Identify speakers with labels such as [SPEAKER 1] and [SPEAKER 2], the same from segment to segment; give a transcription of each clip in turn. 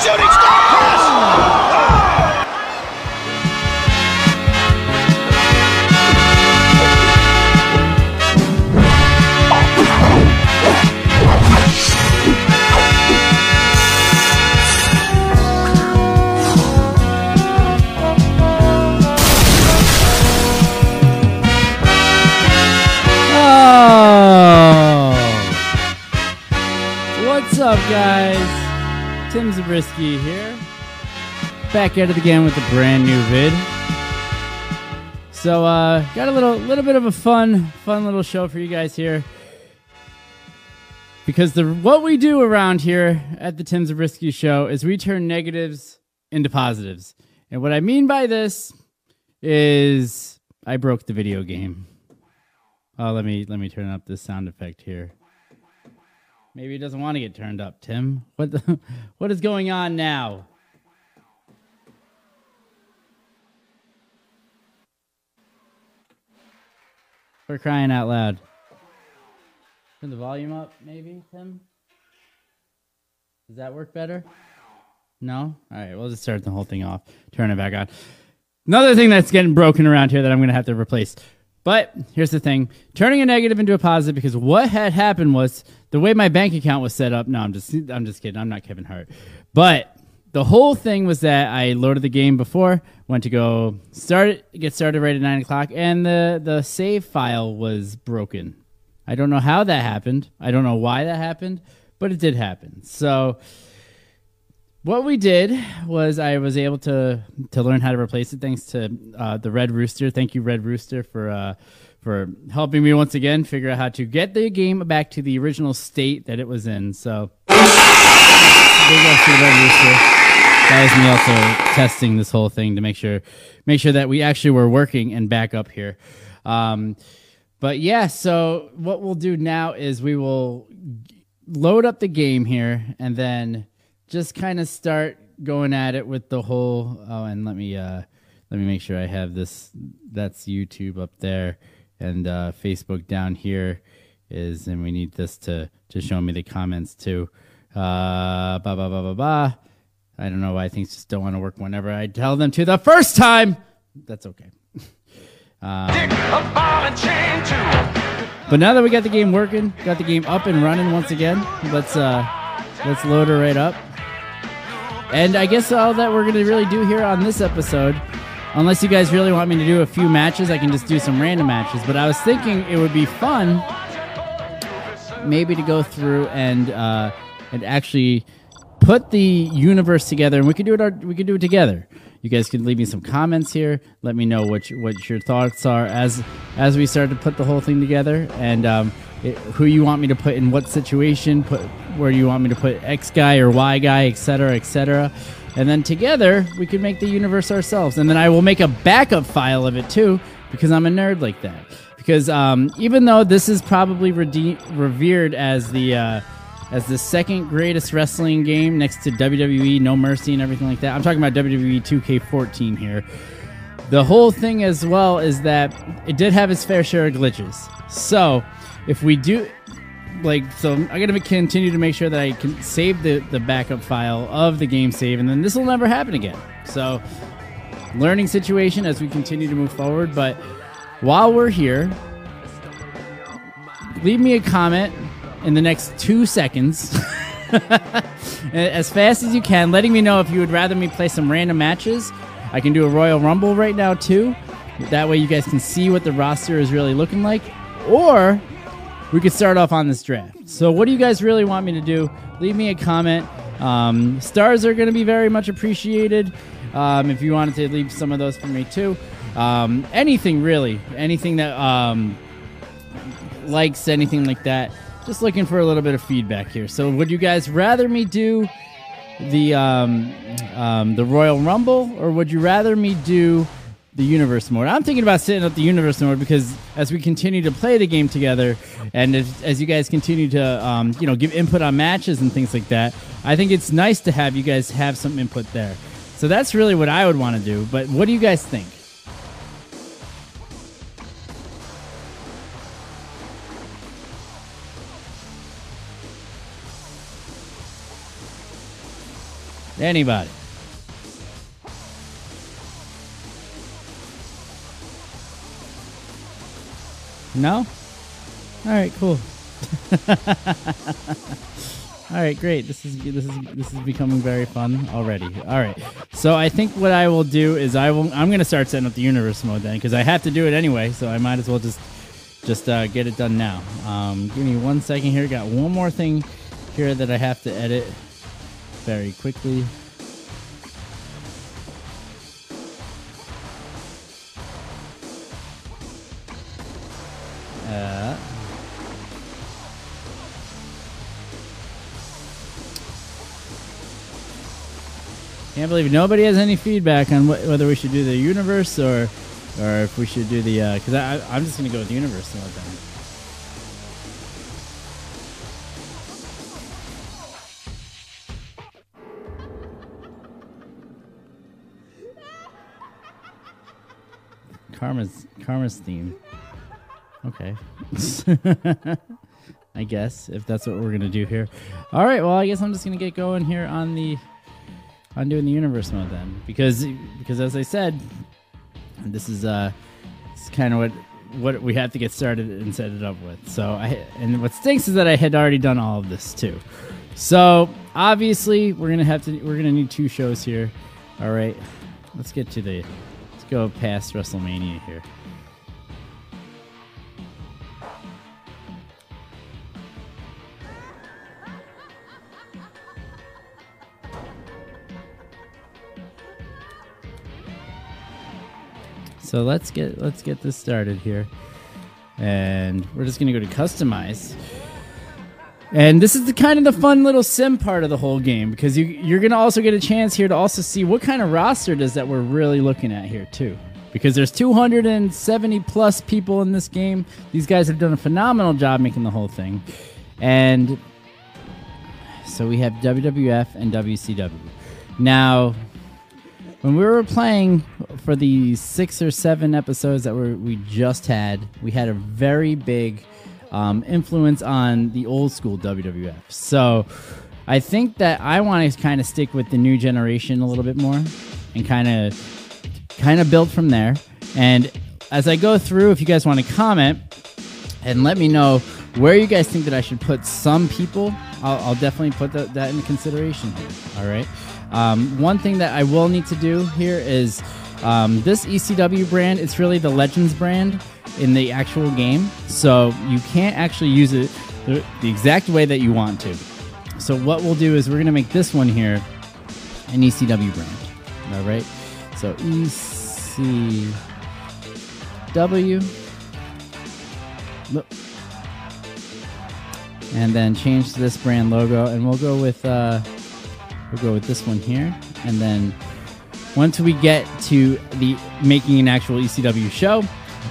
[SPEAKER 1] Shooting star pass.
[SPEAKER 2] Oh! What's up, guys? Tim Zabriskie here. Back at it again with a brand new vid. So, uh, got a little, little bit of a fun, fun little show for you guys here. Because the what we do around here at the Tim Zabriskie Show is we turn negatives into positives. And what I mean by this is I broke the video game. Oh, let me let me turn up this sound effect here. Maybe he doesn't want to get turned up, Tim. What the, what is going on now? We're crying out loud. Turn the volume up, maybe, Tim. Does that work better? No? All right, we'll just start the whole thing off. Turn it back on. Another thing that's getting broken around here that I'm going to have to replace. But here's the thing turning a negative into a positive because what had happened was the way my bank account was set up. No, I'm just I'm just kidding. I'm not Kevin Hart. But the whole thing was that I loaded the game before, went to go start it, get started right at nine o'clock, and the the save file was broken. I don't know how that happened. I don't know why that happened, but it did happen. So what we did was I was able to to learn how to replace it thanks to uh, the Red Rooster. Thank you, Red Rooster, for uh, for helping me once again figure out how to get the game back to the original state that it was in. So. That was me also testing this whole thing to make sure make sure that we actually were working and back up here. Um, but yeah, so what we'll do now is we will load up the game here and then just kind of start going at it with the whole oh and let me uh let me make sure I have this that's YouTube up there and uh Facebook down here is and we need this to to show me the comments too. Uh ba ba ba ba ba. I don't know why things just don't want to work whenever I tell them to the first time. That's okay. Um, but now that we got the game working, got the game up and running once again, let's uh let's load her right up. And I guess all that we're gonna really do here on this episode, unless you guys really want me to do a few matches, I can just do some random matches. But I was thinking it would be fun, maybe to go through and uh, and actually put the universe together, and we could do it. Our, we could do it together. You guys can leave me some comments here. Let me know what your, what your thoughts are as as we start to put the whole thing together, and um, it, who you want me to put in what situation. Put where you want me to put X guy or Y guy, etc., etc. And then together we could make the universe ourselves. And then I will make a backup file of it too, because I'm a nerd like that. Because um, even though this is probably rede- revered as the uh, as the second greatest wrestling game next to WWE No Mercy and everything like that. I'm talking about WWE 2K14 here. The whole thing as well is that it did have its fair share of glitches. So, if we do like so I'm gonna continue to make sure that I can save the, the backup file of the game save and then this will never happen again. So learning situation as we continue to move forward, but while we're here, leave me a comment in the next two seconds. as fast as you can, letting me know if you would rather me play some random matches. I can do a Royal Rumble right now too. That way you guys can see what the roster is really looking like. Or we could start off on this draft. So, what do you guys really want me to do? Leave me a comment. Um, stars are going to be very much appreciated. Um, if you wanted to leave some of those for me too. Um, anything really, anything that um, likes, anything like that. Just looking for a little bit of feedback here. So, would you guys rather me do the um, um, the Royal Rumble, or would you rather me do the Universe mode? I'm thinking about setting up the Universe mode because as we continue to play the game together, and as, as you guys continue to um, you know give input on matches and things like that, I think it's nice to have you guys have some input there. So that's really what I would want to do. But what do you guys think? Anybody? No? All right, cool. All right, great. This is this is this is becoming very fun already. All right. So I think what I will do is I will I'm to start setting up the universe mode then because I have to do it anyway, so I might as well just just uh, get it done now. Um, give me one second here. Got one more thing here that I have to edit very quickly. Uh, can't believe nobody has any feedback on wh- whether we should do the universe or or if we should do the because I, I'm just gonna go with the universe mode then. Karma's Karma's theme. Okay. I guess if that's what we're gonna do here. All right. Well, I guess I'm just gonna get going here on the on doing the universe mode then, because because as I said, this is uh, it's kind of what what we have to get started and set it up with. So I and what stinks is that I had already done all of this too. So obviously we're gonna have to we're gonna need two shows here. All right. Let's get to the let's go past WrestleMania here. So let's get let's get this started here. And we're just gonna go to customize. And this is the kind of the fun little sim part of the whole game because you you're gonna also get a chance here to also see what kind of roster does that we're really looking at here too. Because there's 270 plus people in this game. These guys have done a phenomenal job making the whole thing. And so we have WWF and WCW. Now, when we were playing for the six or seven episodes that we just had, we had a very big um, influence on the old school WWF. So I think that I want to kind of stick with the new generation a little bit more and kind of kind of build from there. And as I go through, if you guys want to comment and let me know where you guys think that I should put some people, I'll, I'll definitely put that, that into consideration. All right. Um, one thing that I will need to do here is um, this ECW brand. It's really the Legends brand in the actual game, so you can't actually use it the, exact way that you want to. So what we'll do is we're gonna make this one here an ECW brand. All right. So ECW. Look. And then change this brand logo, and we'll go with uh, we'll go with this one here, and then once we get to the making an actual ECW show,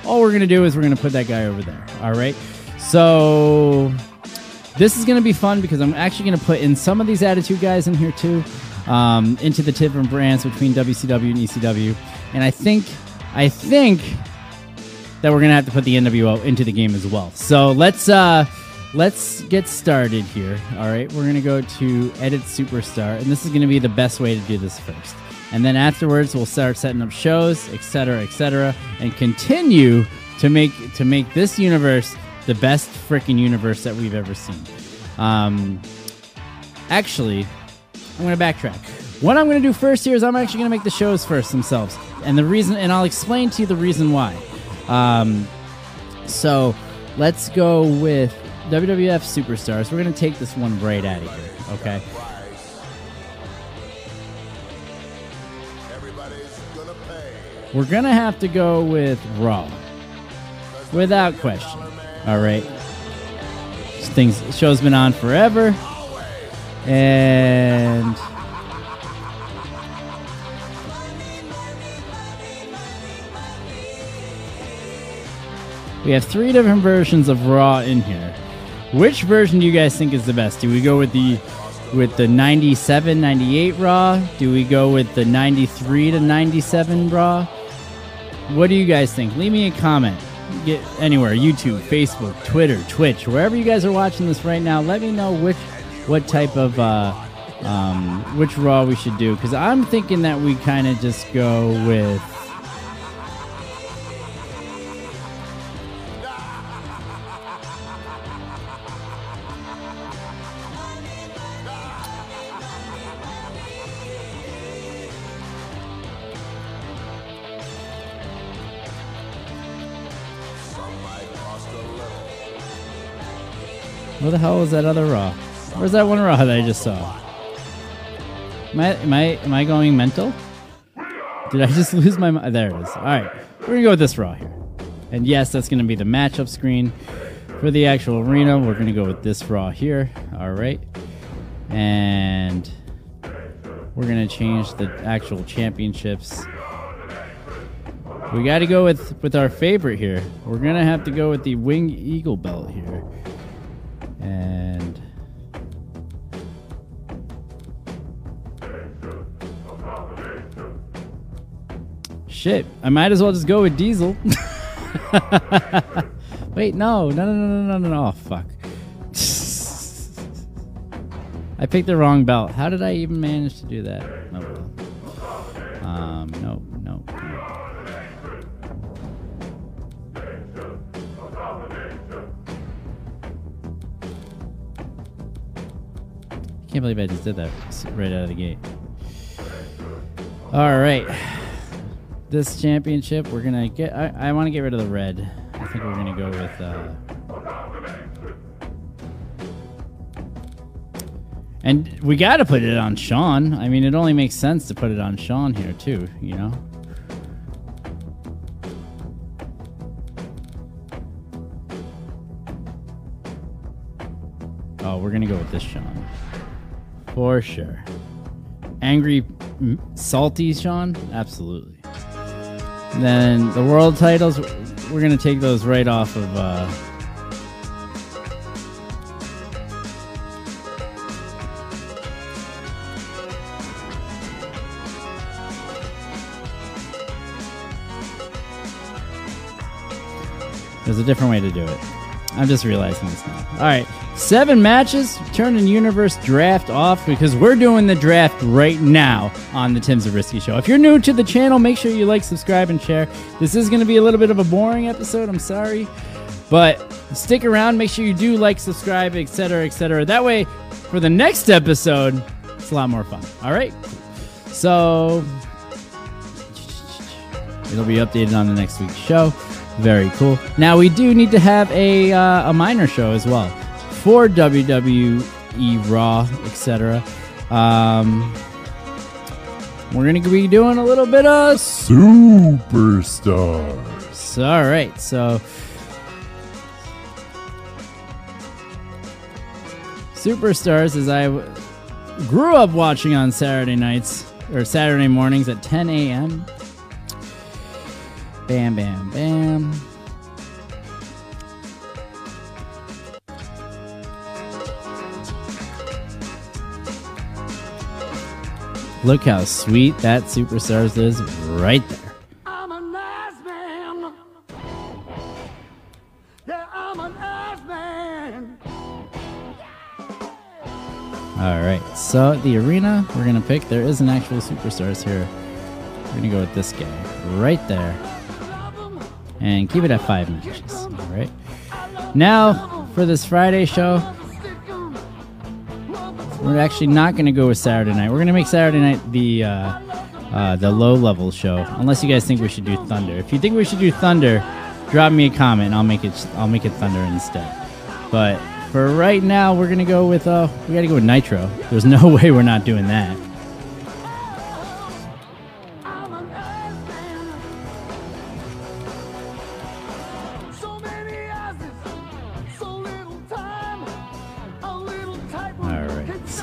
[SPEAKER 2] all we're gonna do is we're gonna put that guy over there. All right. So this is gonna be fun because I'm actually gonna put in some of these Attitude guys in here too, um, into the different brands between WCW and ECW, and I think I think that we're gonna have to put the NWO into the game as well. So let's uh let's get started here. All right, we're gonna go to edit superstar, and this is gonna be the best way to do this first. And then afterwards, we'll start setting up shows, etc., etc., and continue to make to make this universe the best freaking universe that we've ever seen. Um, actually, I'm going to backtrack. What I'm going to do first here is I'm actually going to make the shows first themselves, and the reason, and I'll explain to you the reason why. Um, so let's go with WWF superstars. We're gonna take this one right out of here. Okay. We're gonna have to go with Raw, without question. All right. This things show's been on forever, and we have three different versions of Raw in here. Which version do you guys think is the best? Do we go with the with the 97 98 Raw? Do we go with the 93 to 97 Raw? What do you guys think? Leave me a comment. Get anywhere, YouTube, Facebook, Twitter, Twitch, wherever you guys are watching this right now. Let me know which what type of uh, um, which Raw we should do because I'm thinking that we kind of just go with. Where the hell was that other Raw? Where's that one Raw that I just saw? Am I am I am I going mental? Did I just lose my mind? There it is. All right, we're gonna go with this Raw here, and yes, that's gonna be the matchup screen for the actual arena. We're gonna go with this Raw here. All right, and we're gonna change the actual championships. We got to go with with our favorite here. We're gonna have to go with the Wing Eagle belt here, and. Shit, I might as well just go with Diesel. Wait, no, no, no, no, no, no, no, oh, fuck. I picked the wrong belt. How did I even manage to do that? Oh, well. Um, nope. Can't believe I just did that right out of the gate. All right this championship, we're gonna get. I, I want to get rid of the red. I think we're gonna go with. Uh, and we got to put it on Shawn. I mean, it only makes sense to put it on Shawn here too. You know. Oh, we're gonna go with this Shawn for sure. Angry, salty Shawn, absolutely. Then the world titles, we're gonna take those right off of. Uh, There's a different way to do it. I'm just realizing this now. All right, seven matches. Turning universe draft off because we're doing the draft right now on the Tim Zabriskie Show. If you're new to the channel, make sure you like, subscribe, and share. This is going to be a little bit of a boring episode. I'm sorry, but stick around. Make sure you do like, subscribe, etc., etc. That way, for the next episode, it's a lot more fun. All right. So it'll be updated on the next week's show. Very cool. Now we do need to have a uh, a minor show as well for WWE Raw, etc. Um, we're gonna be doing a little bit of
[SPEAKER 3] Superstars.
[SPEAKER 2] all right. So Superstars, as I w- grew up watching on Saturday nights or Saturday mornings at 10 a.m. Bam, bam, bam. Look how sweet that Superstars is right there.
[SPEAKER 1] I'm a nice man. Yeah, I'm a nice man.
[SPEAKER 2] All right, so the arena we're gonna pick. There is an actual superstars here. We're gonna go with this guy right there, and keep it at five matches. All right. Now for this Friday show, we're actually not gonna go with Saturday night. We're gonna make Saturday night the uh, uh, the low level show, unless you guys think we should do Thunder. If you think we should do Thunder, drop me a comment. I'll make it. I'll make it Thunder instead. But for right now, we're gonna go with uh, we gotta go with Nitro. There's no way we're not doing that.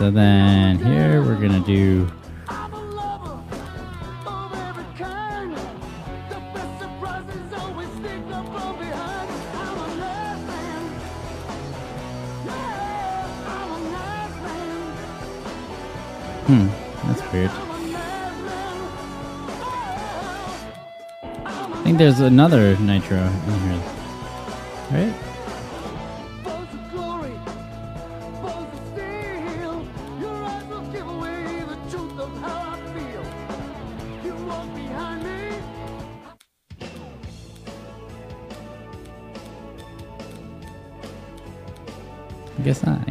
[SPEAKER 2] So then here we're gonna do. Hmm, that's weird. I think there's another Nitro in here, right?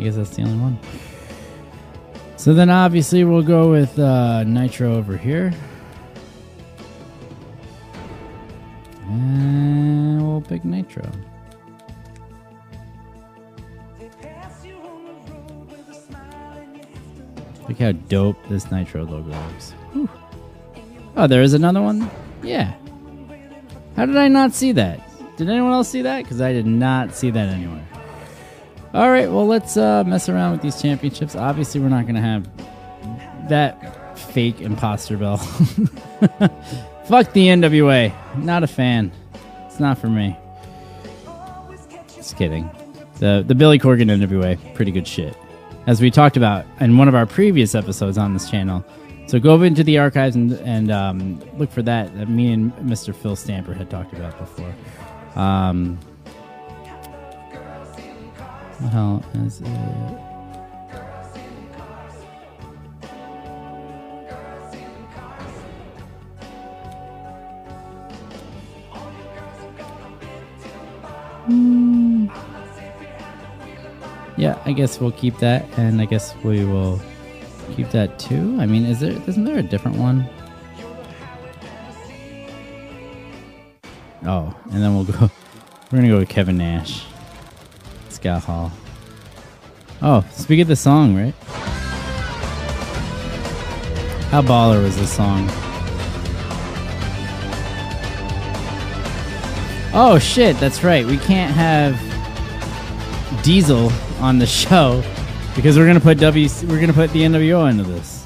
[SPEAKER 2] Guess. I guess that's the only one. So then obviously we'll go with uh, Nitro over here. And we'll pick Nitro. Look how dope this Nitro logo looks. Oh, there is another one? Yeah. How did I not see that? Did anyone else see that? Because I did not see that anywhere. All right, well, let's uh, mess around with these championships. Obviously, we're not going to have that fake imposter bell. Fuck the NWA. Not a fan. It's not for me. Just kidding. The the Billy Corgan NWA, pretty good shit. As we talked about in one of our previous episodes on this channel. So go into the archives and, and um, look for that that me and Mr. Phil Stamper had talked about before. Um, hell is it? Hmm. Yeah, I guess we'll keep that, and I guess we will keep that too. I mean, is there isn't there a different one? Oh, and then we'll go. We're gonna go with Kevin Nash, Scott Hall. Oh, speak of the song, right? How baller was this song? Oh shit, that's right. We can't have Diesel on the show because we're gonna put W. We're gonna put the NWO into this.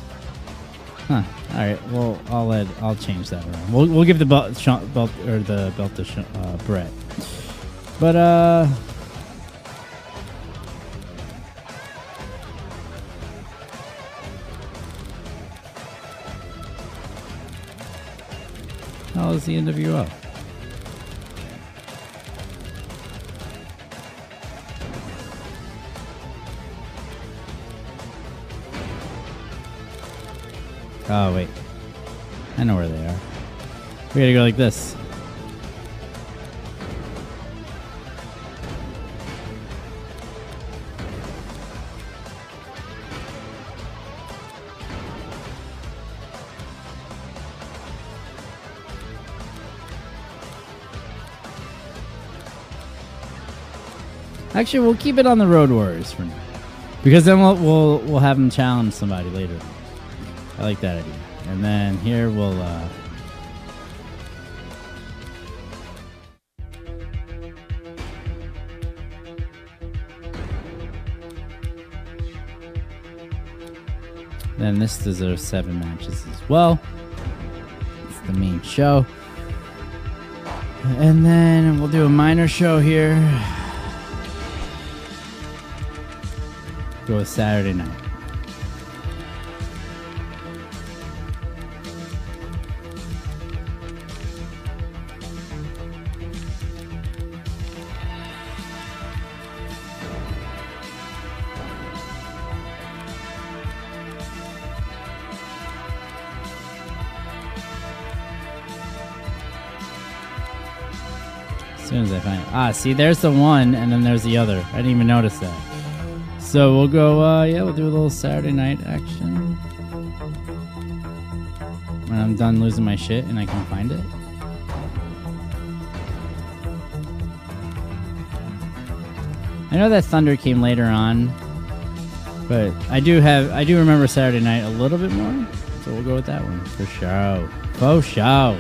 [SPEAKER 2] Huh. All right. Well, I'll let. I'll change that around. We'll we'll give the belt, belt or the belt to uh, Bret. But uh. How is the NWO? Oh, wait. I know where they are. We gotta go like this. Actually, we'll keep it on the Road Warriors for now, because then we'll we'll we'll have them challenge somebody later. I like that idea. And then here we'll. Uh, then this deserves seven matches as well. It's the main show. And then we'll do a minor show here. Go with Saturday night. As soon as I find it. Ah, see, there's the one, and then there's the other. I didn't even notice that. So we'll go, uh, yeah, we'll do a little Saturday night action. When I'm done losing my shit and I can find it. I know that Thunder came later on, but I do have I do remember Saturday night a little bit more, so we'll go with that one for sure. For sure.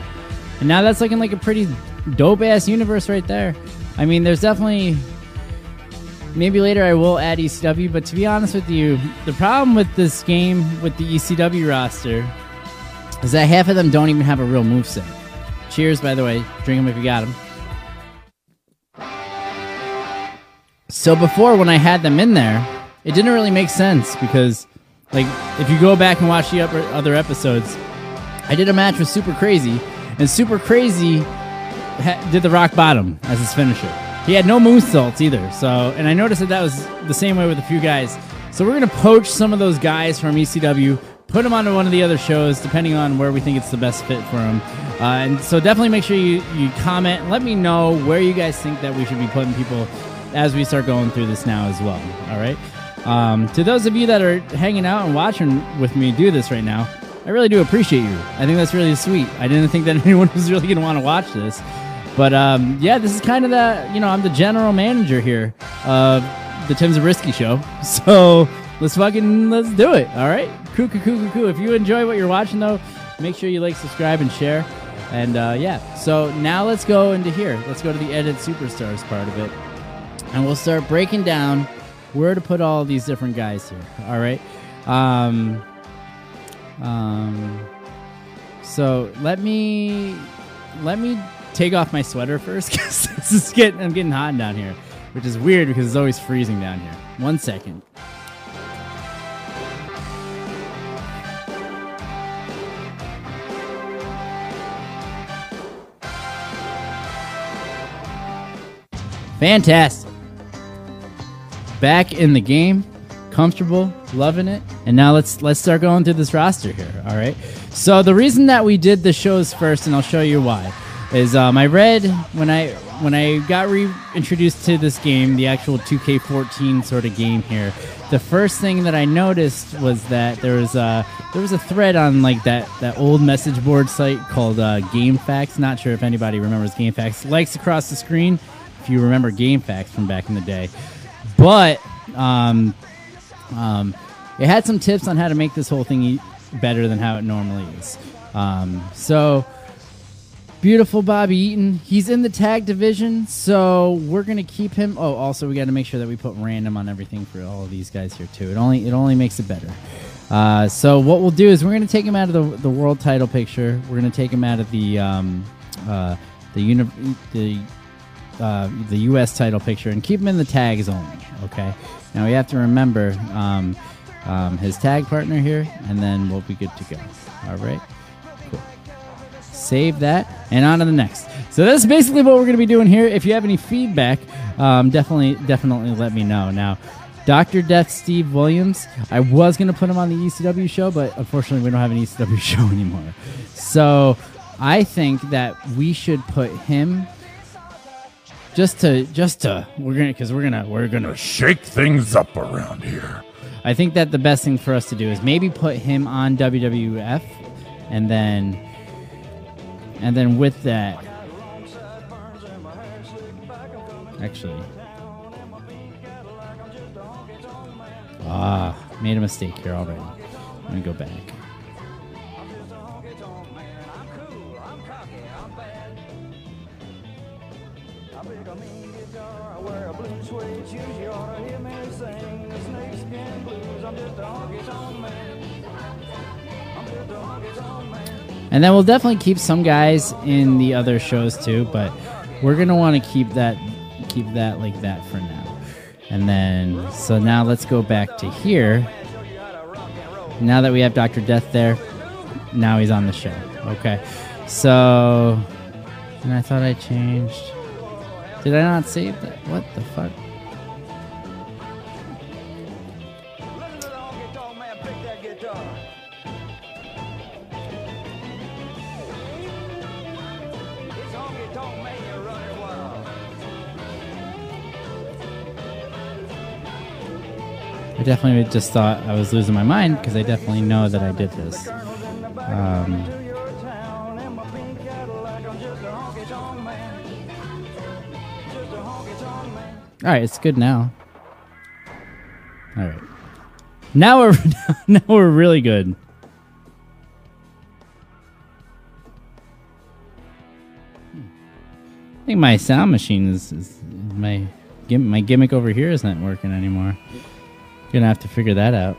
[SPEAKER 2] And now that's looking like a pretty dope ass universe right there. I mean, there's definitely maybe later I will add ECW, but to be honest with you, the problem with this game with the ECW roster is that half of them don't even have a real moveset. Cheers, by the way. Drink them if you got them. So before, when I had them in there, it didn't really make sense because, like, if you go back and watch the other episodes, I did a match with Super Crazy, and Super Crazy did the rock bottom as his finisher. He had no moonsaults either. So, and I noticed that that was the same way with a few guys. So we're gonna poach some of those guys from ECW, put them onto one of the other shows, depending on where we think it's the best fit for them. Uh, and so definitely make sure you you comment. Let me know where you guys think that we should be putting people as we start going through this now as well. All right. Um, to those of you that are hanging out and watching with me do this right now, I really do appreciate you. I think that's really sweet. I didn't think that anyone was really going to want to watch this. But um, yeah, this is kind of the, you know, I'm the general manager here of the Tim Zabriskie show. So let's fucking, let's do it. All right. Cool, cool, cool, cool, cool. If you enjoy what you're watching, though, make sure you like, subscribe, and share. And uh, yeah, so now let's go into here. Let's go to the edit superstars part of it. And we'll start breaking down where to put all these different guys here. All right. Um, um, so let me let me take off my sweater first because this is getting I'm getting hot down here, which is weird because it's always freezing down here. One second. Fantastic. Back in the game, comfortable, loving it. And now let's let's start going through this roster here. All right. So the reason that we did the shows first, and I'll show you why, is um, I read when I when I got reintroduced to this game, the actual 2K14 sort of game here. The first thing that I noticed was that there was a there was a thread on like that that old message board site called uh, GameFAQs. Not sure if anybody remembers GameFAQs. Likes across the screen if you remember GameFAQs from back in the day. But um, um, it had some tips on how to make this whole thing better than how it normally is. Um, so beautiful Bobby Eaton. He's in the tag division, so we're gonna keep him. Oh, also we got to make sure that we put random on everything for all of these guys here too. It only it only makes it better. Uh, so what we'll do is we're gonna take him out of the, the world title picture. We're gonna take him out of the um, uh, the uni- the uh, the U.S. title picture and keep him in the tags only. Okay. Now we have to remember um, um, his tag partner here, and then we'll be good to go. All right. Save that, and on to the next. So that's basically what we're going to be doing here. If you have any feedback, um, definitely, definitely let me know. Now, Doctor Death Steve Williams, I was going to put him on the ECW show, but unfortunately, we don't have an ECW show anymore. So I think that we should put him just to just to we're gonna because we're gonna we're gonna
[SPEAKER 3] Shake things up around here.
[SPEAKER 2] I think that the best thing for us to do is maybe put him on WWF, and then, and then with that, actually, ah, made a mistake here already. Let me go back. And then we'll definitely keep some guys in the other shows too, but we're gonna want to keep that keep that like that for now. And then so now let's go back to here. Now that we have Doctor Death there, now he's on the show. Okay, so and I thought I changed. Did I not save that? What the fuck? Definitely just thought I was losing my mind because I definitely know that I did this. Um, All right, it's good now. All right. Now we're now we're really good. I think my sound machine is, is my my gimmick over here isn't working anymore. Gonna have to figure that out.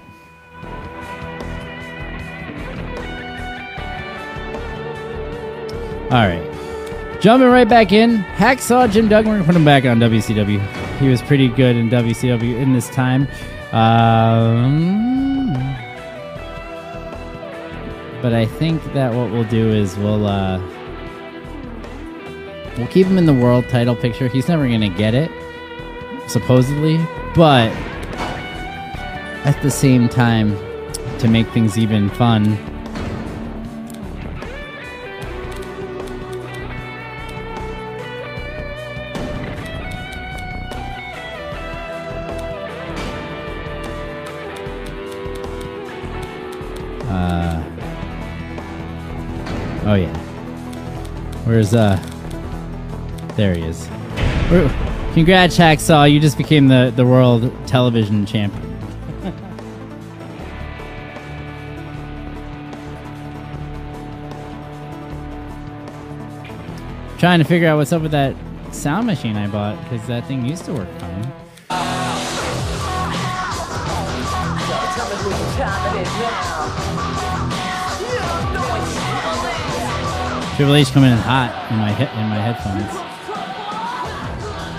[SPEAKER 2] All right. Jumping right back in, Hacksaw Jim Duggan. We're gonna put him back on WCW. He was pretty good in WCW in this time. Um, but I think that what we'll do is we'll uh, we'll keep him in the world title picture. He's never gonna get it, supposedly, but at the same time, to make things even fun, Uh, oh yeah. Where's uh? There he is. Congrats, Hacksaw! You just became the the world television champion. Trying to figure out what's up with that sound machine I bought because that thing used to work fine. Triple H coming in hot in my he- in my headphones.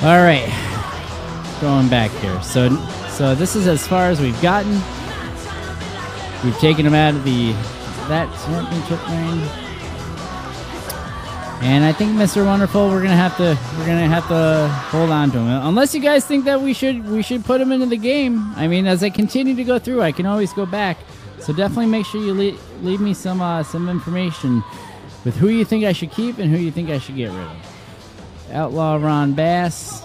[SPEAKER 2] All right, going back here. So so this is as far as we've gotten. We've taken him out of the that championship reign. And I think Mr. Wonderful, we're gonna have to we're gonna have to hold on to him. Unless you guys think that we should we should put him into the game. I mean, as I continue to go through, I can always go back. So definitely make sure you leave, leave me some uh, some information with who you think I should keep and who you think I should get rid of. Outlaw Ron Bass.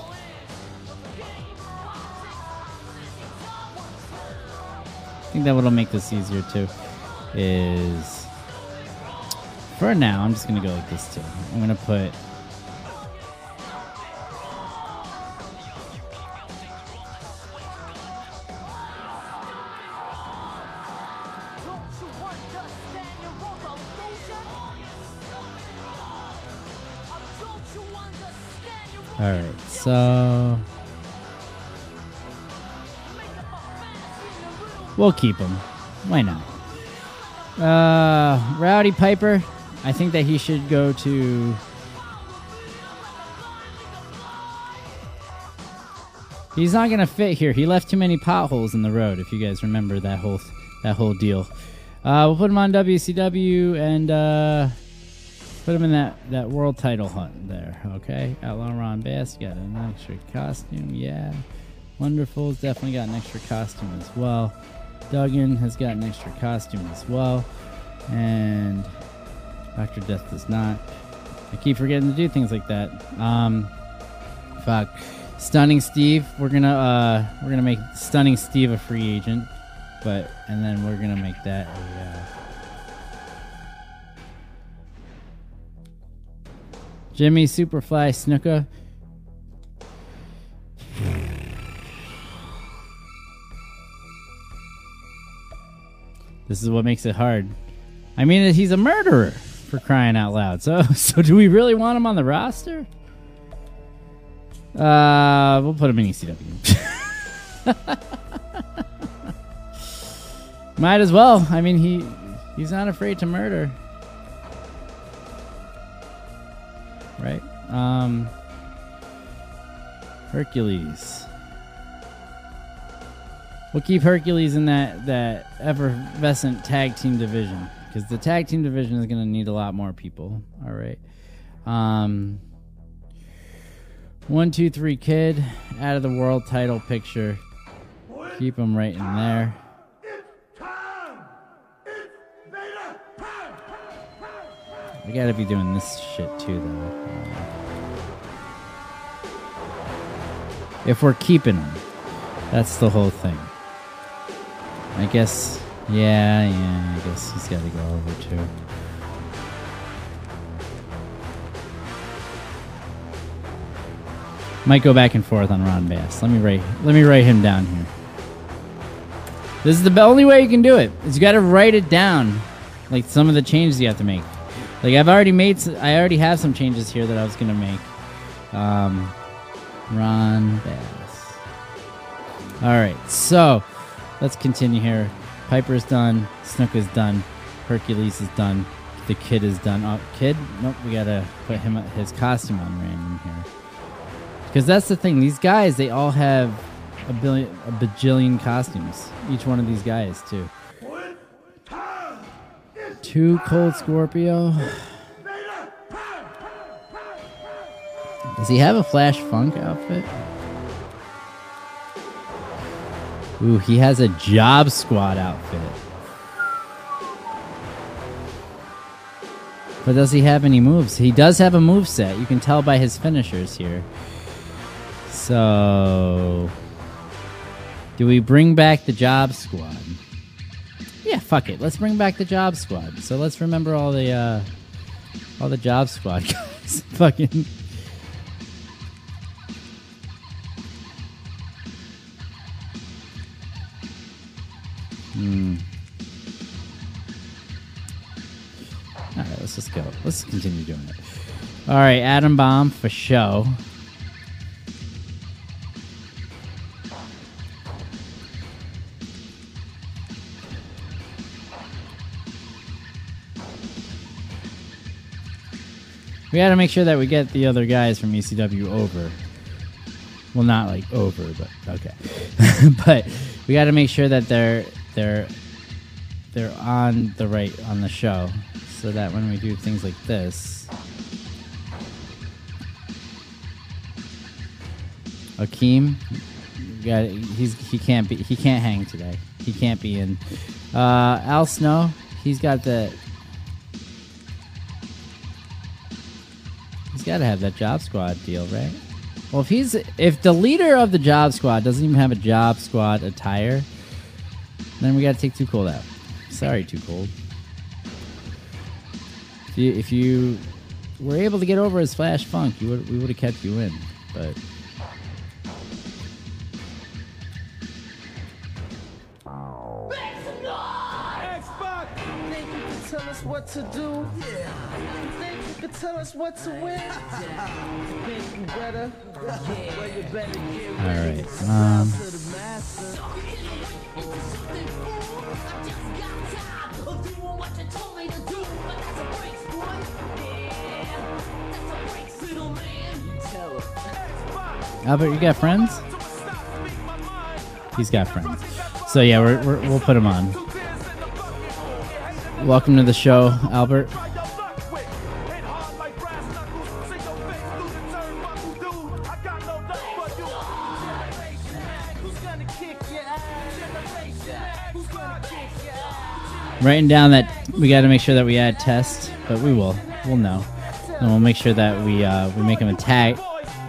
[SPEAKER 2] I think that what'll make this easier too is for now I'm just gonna go with this too. I'm gonna put all right. So we'll keep him. Why not? Uh, Rowdy Piper. I think that he should go to. He's not gonna fit here. He left too many potholes in the road. If you guys remember that whole that whole deal, uh, we'll put him on WCW and uh, put him in that that world title hunt there. Okay, Outlaw Ron Bass got an extra costume. Yeah, Wonderful's definitely got an extra costume as well. Duggan has got an extra costume as well, and Doctor Death does not. I keep forgetting to do things like that. Um, fuck. Stunning Steve. We're gonna uh, we're gonna make Stunning Steve a free agent, but and then we're gonna make that a. Uh, Jimmy Superfly Snuka. This is what makes it hard. I mean, he's a murderer for crying out loud. So, so do we really want him on the roster? Uh, we'll put him in ECW. Might as well. I mean, he he's not afraid to murder, right? Um, Hercules. We'll keep Hercules in that that effervescent tag team division because the tag team division is going to need a lot more people. All right. Um, one, two, three, kid out of the world title picture. Keep him right in there. I gotta be doing this shit too, though. If we're keeping him, that's the whole thing. I guess, yeah, yeah, I guess he's gotta go over too. Might go back and forth on Ron Bass. Let me write. Let me write him down here. This is the only way you can do it. Is you got to write it down, like some of the changes you have to make. Like I've already made. I already have some changes here that I was gonna make. Um, Ron Bass. All right, so let's continue here. Piper's done. Snook is done. Hercules is done. The kid is done. Oh, kid? Nope. We gotta put him his costume on random here. Because that's the thing. These guys, they all have a billion, a bajillion costumes. Each one of these guys, too. Two cold Scorpio. Does he have a Flash Funk outfit? Ooh, he has a Job Squad outfit. But does he have any moves? He does have a move set. You can tell by his finishers here. So, do we bring back the Job Squad? Yeah, fuck it. Let's bring back the Job Squad. So let's remember all the uh, all the Job Squad guys. Fucking. Hmm. All right, let's just go. Let's continue doing it. All right, Adam Bomb for show. We got to make sure that we get the other guys from ECW over. Well, not like over, but okay. but we got to make sure that they're they're they're on the right on the show, so that when we do things like this, Akeem, he's he can't be he can't hang today. He can't be in. Uh, Al Snow, he's got the He's got to have that job squad deal, right? Well, if he's if the leader of the job squad doesn't even have a job squad attire, then we got to take Too Cold out. Sorry, Too Cold. If you, if you were able to get over his Flash Funk, you would we would have kept you in, but.
[SPEAKER 4] Think you can tell us what to do? Yeah. Think you can tell us what to win? Think you better? Well, you better get
[SPEAKER 2] All right. Um,
[SPEAKER 4] to the master.
[SPEAKER 2] Albert, you got friends? He's got friends. So yeah, we're, we're, we'll put him on. Welcome to the show, Albert. Writing down that we got to make sure that we add test, but we will. We'll know, and we'll make sure that we uh, we make him a tag,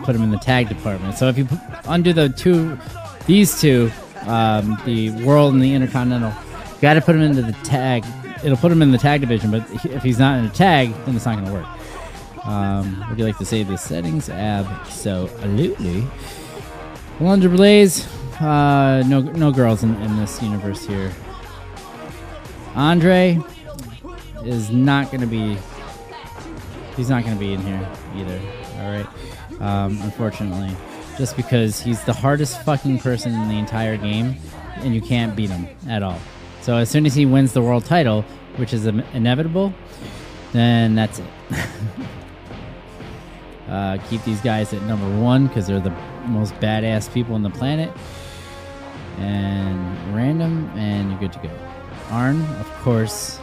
[SPEAKER 2] put him in the tag department. So if you undo the two, these two, um, the world and the intercontinental, you got to put him into the tag. It'll put him in the tag division, but if he's not in a tag, then it's not going to work. Um, would you like to save the settings? Absolutely. Alundra Blayze, uh, no no girls in, in this universe here. Andre is not going to be. He's not going to be in here either. All right. Um, unfortunately, just because he's the hardest fucking person in the entire game, and you can't beat him at all. So as soon as he wins the world title, which is inevitable, then that's it. uh, keep these guys at number one because they're the most badass people on the planet. And random, and you're good to go. Arn, of course.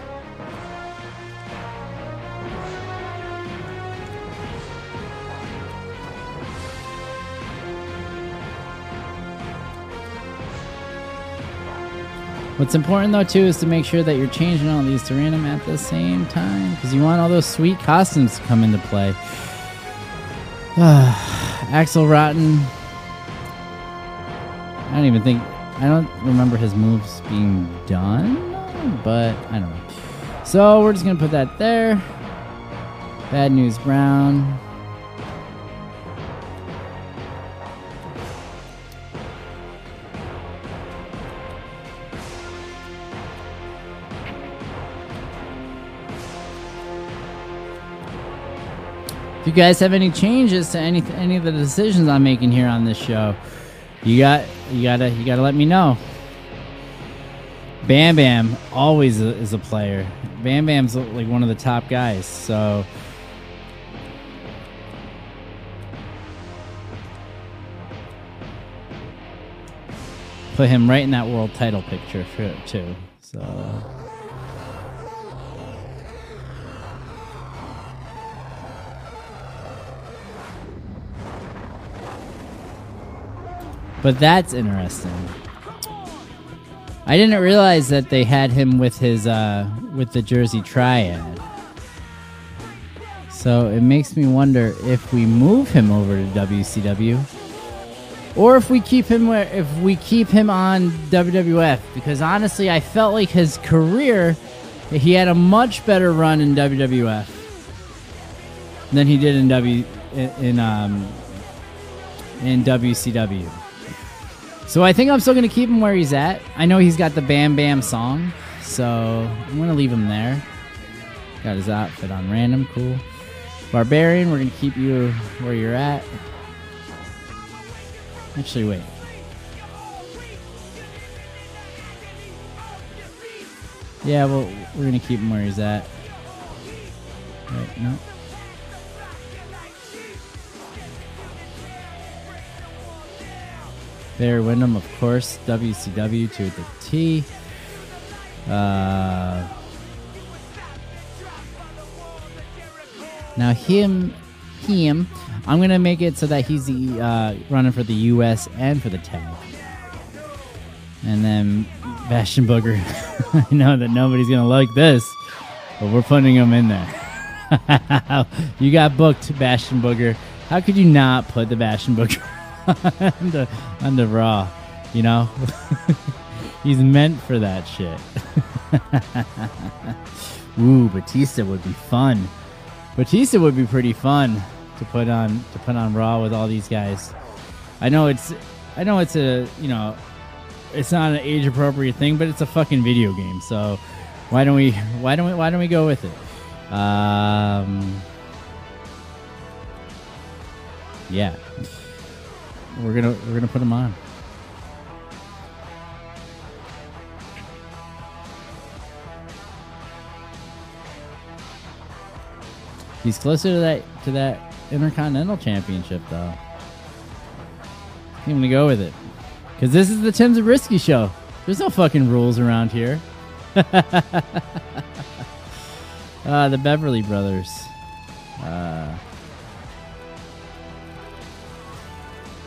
[SPEAKER 2] What's important though too is to make sure that you're changing all these to random at the same time because you want all those sweet costumes to come into play. Axel Rotten. I don't even think I don't remember his moves being done, but I don't know. So we're just going to put that there. Bad News Brown. If you guys have any changes to any any of the decisions I'm making here on this show, you got you gotta you gotta let me know. Bam Bam always is a player. Bam Bam's like one of the top guys. So put him right in that world title picture for, too. So But that's interesting. I didn't realize that they had him with his uh, with the Jersey Triad. So it makes me wonder if we move him over to WCW, or if we keep him where if we keep him on WWF. Because honestly, I felt like his career, he had a much better run in WWF than he did in W in, um in WCW. So I think I'm still going to keep him where he's at. I know he's got the Bam Bam song, so I'm going to leave him there. Got his outfit on random, cool. Barbarian, we're going to keep you where you're at. Actually, wait. Yeah, well, we're going to keep him where he's at. Right, no. Barry Windham, of course, WCW to the T. Uh, now him, him, I'm gonna make it so that he's the uh, running for the U.S. and for the tag. And then Bastion Booger. I know that nobody's gonna like this, but we're putting him in there. you got booked, Bastion Booger. How could you not put the Bastion Booger? on the Raw, you know? He's meant for that shit. Ooh, Batista would be fun. Batista would be pretty fun to put on to put on Raw with all these guys. I know it's I know it's a you know it's not an age appropriate thing, but it's a fucking video game. So why don't we why don't we why don't we go with it? Um, yeah we're gonna we're gonna put him on. He's closer to that to that Intercontinental Championship though. I'm gonna go with it because this is the Tim Zabriskie show. There's no fucking rules around here. uh, the Beverly Brothers. Uh,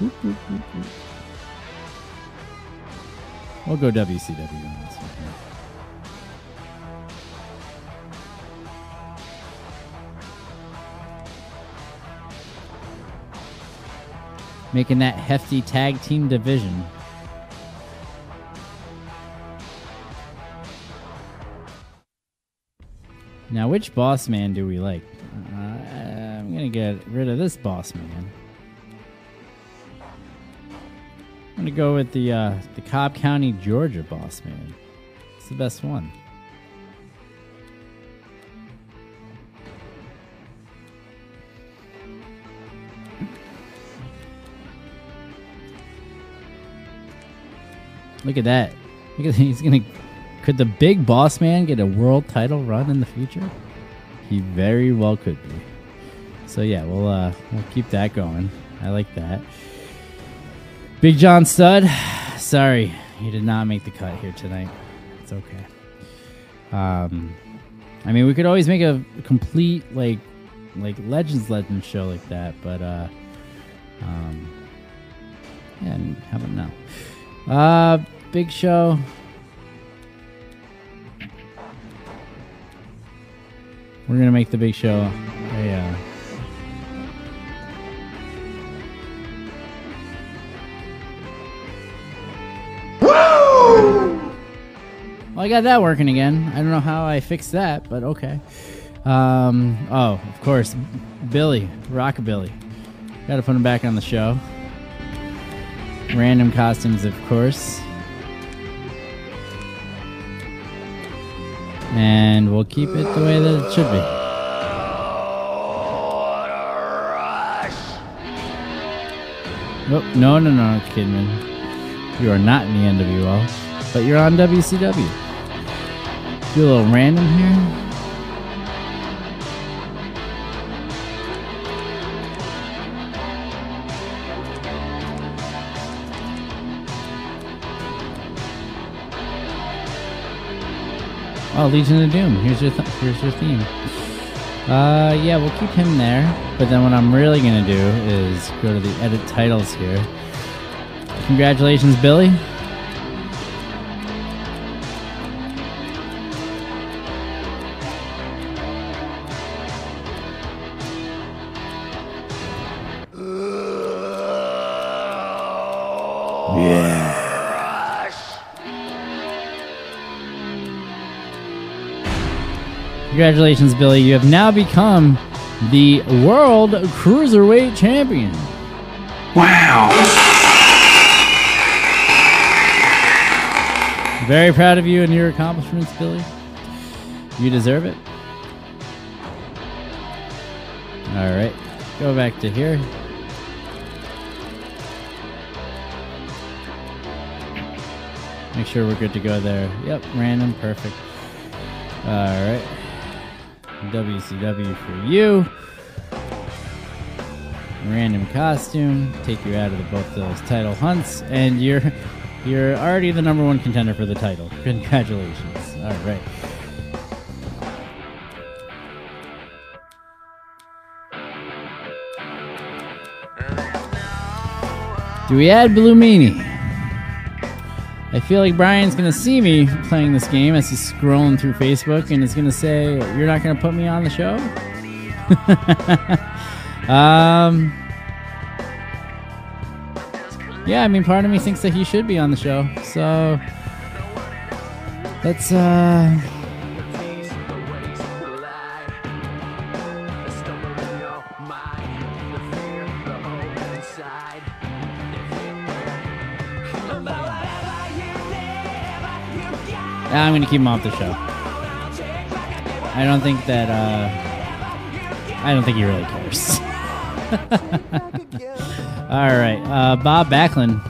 [SPEAKER 2] We'll go WCW on this one. Making that hefty tag team division. Now, which boss man do we like? Uh, I'm going to get rid of this boss man. I'm gonna go with the uh, the Cobb County, Georgia boss man. It's the best one. Look at that. Look at he's gonna could the big boss man get a world title run in the future? He very well could be. So yeah, we'll uh we'll keep that going. I like that. Big John Studd, sorry, he did not make the cut here tonight. It's okay. Um, I mean, we could always make a complete like like Legends Legend show like that, but uh, um, yeah, how about now? Uh, big show. We're gonna make the big show a uh, Well, I got that working again. I don't know how I fixed that, but okay. Um, oh, of course, Billy, Rockabilly. Got to put him back on the show. Random costumes, of course. And we'll keep it the way that it should be. Oh, no, no, no, Kidman. You are not in the NWL, but you're on WCW. Do a little random here. Oh, Legion of Doom. Here's your th- here's your theme. Uh, yeah, we'll keep him there. But then what I'm really gonna do is go to the edit titles here. Congratulations, Billy. Congratulations, Billy. You have now become the World Cruiserweight Champion.
[SPEAKER 3] Wow.
[SPEAKER 2] Very proud of you and your accomplishments, Billy. You deserve it. All right, go back to here. Make sure we're good to go there. Yep, random, perfect. All right. WCW for you. Random costume, take you out of the, both those title hunts, and you're you're already the number one contender for the title. Congratulations! All right. Do we add Blue Meanie? I feel like Brian's gonna see me playing this game as he's scrolling through Facebook and is gonna say, "You're not gonna put me on the show." um. Yeah, I mean, part of me thinks that he should be on the show. So let's uh. I'm gonna keep him off the show. I don't think that. uh I don't think he really cares. All right, uh, Bob Backlund.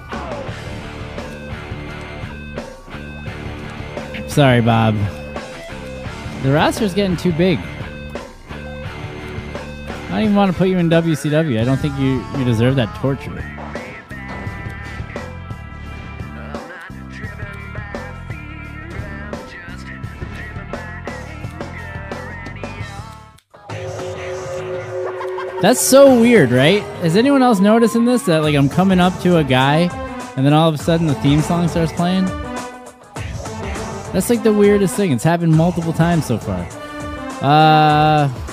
[SPEAKER 2] Sorry, Bob. The roster's getting too big. I don't even want to put you in WCW. I don't think you, you deserve that torture. That's so weird, right? Is anyone else noticing this? That like I'm coming up to a guy, and then all of a sudden the theme song starts playing. That's like the weirdest thing. It's happened multiple times so far. Uh.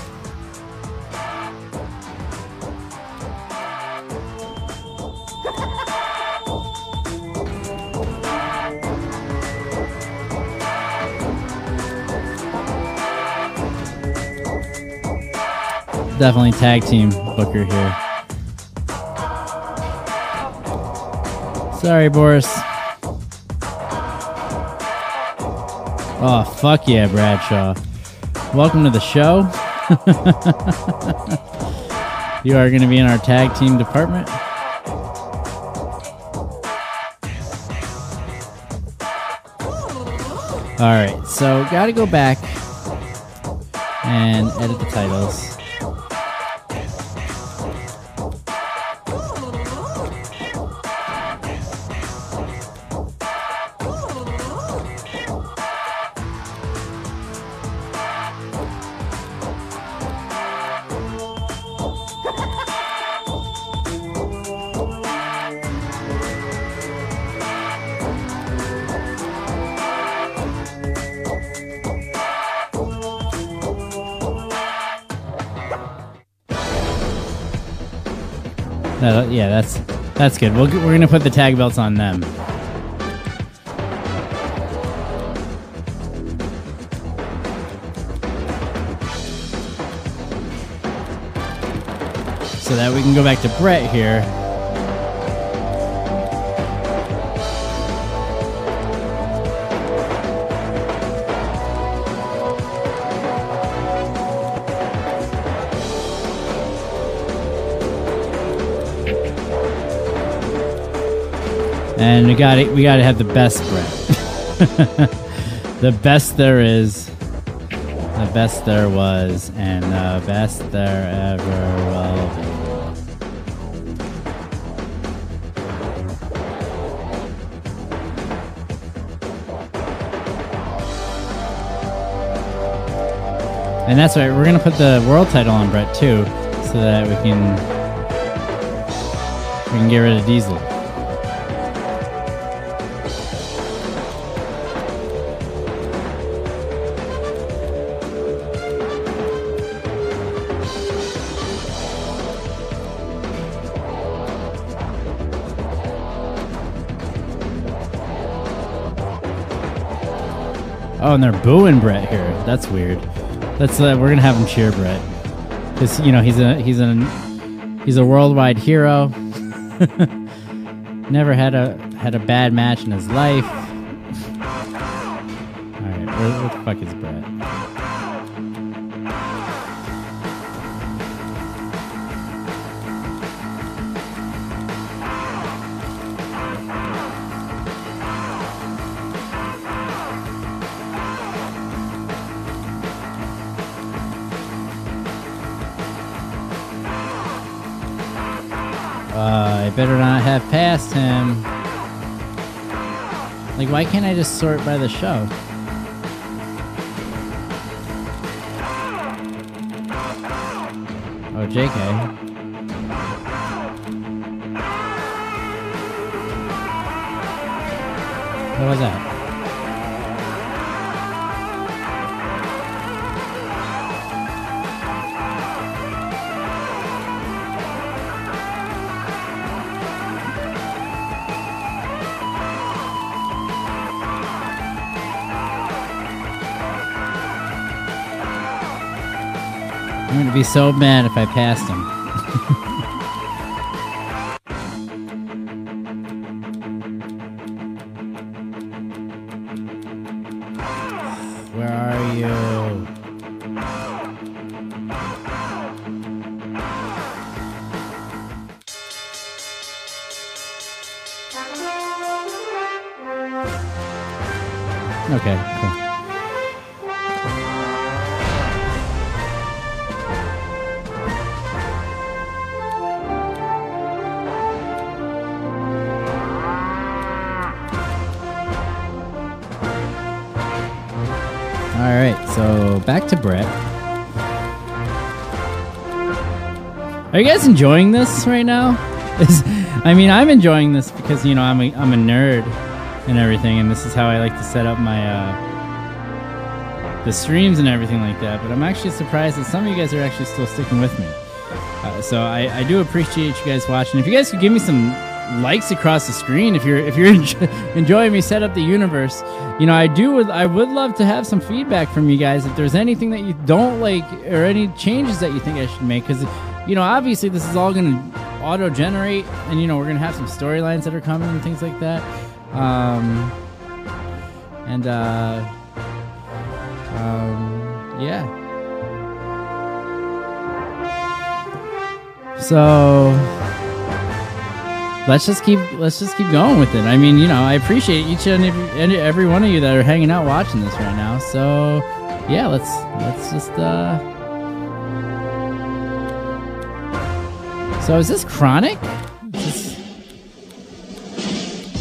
[SPEAKER 2] Definitely tag team Booker here. Sorry, Boris. Oh, fuck yeah, Bradshaw. Welcome to the show. you are going to be in our tag team department. All right, so got to go back and edit the titles. Yeah, that's that's good. We'll, we're gonna put the tag belts on them. So that we can go back to Bret here. And we got it. We got to have the best Bret, the best there is, the best there was, and the best there ever will be. And that's right. We're gonna put the world title on Bret too, so that we can we can get rid of Diesel. Oh, and they're booing Bret here. That's weird. That's uh, we're gonna have him cheer Bret because you know he's a he's a he's a worldwide hero. Never had a had a bad match in his life. All right, where, where the fuck is Bret? Why can't I just sort by the show? Oh, JK. What was that? Be so mad if I passed him. Are you guys enjoying this right now? I mean, I'm enjoying this because you know I'm a, I'm a nerd and everything, and this is how I like to set up my uh, the streams and everything like that. But I'm actually surprised that some of you guys are actually still sticking with me. Uh, so I, I do appreciate you guys watching. If you guys could give me some likes across the screen, if you're if you're enjo- enjoying me set up the universe, you know I do would I would love to have some feedback from you guys. If there's anything that you don't like or any changes that you think I should make, because you know obviously this is all going to auto generate, and you know we're going to have some storylines that are coming and things like that. Um, and uh, um, yeah. So let's just keep let's just keep going with it. I mean, you know, I appreciate each and every, every one of you that are hanging out watching this right now. So yeah, let's let's just uh So is this Kronik? Is this-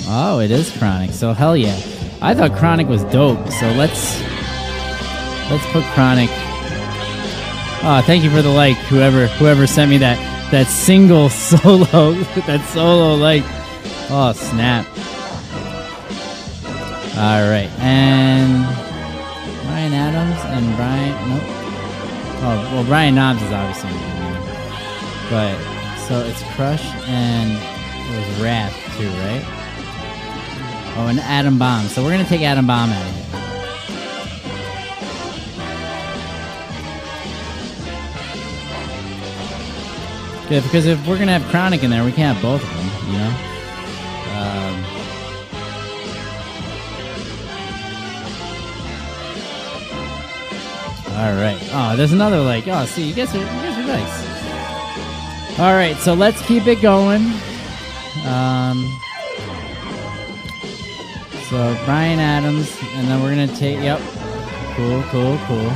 [SPEAKER 2] Oh, it is Kronik. So hell yeah. I thought Kronik was dope. So let's let's put Kronik Oh, thank you for the like, whoever whoever sent me that that single solo that solo like. Oh snap! All right, and Brian Adams and Brian. Nope. Oh well, Brian Knobbs is obviously but so it's Crush and it was Wrath too, right? Oh, and Adam Bomb. So we're gonna take Adam Bomb out of here. Yeah, because if we're gonna have Kronik in there, we can't have both of them, you know. Um, all right. Oh, there's another like. Oh, see, you guys are you guys are nice. All right, so let's keep it going. Um, So Brian Adams, and then we're gonna take. Yep. Cool, cool, cool.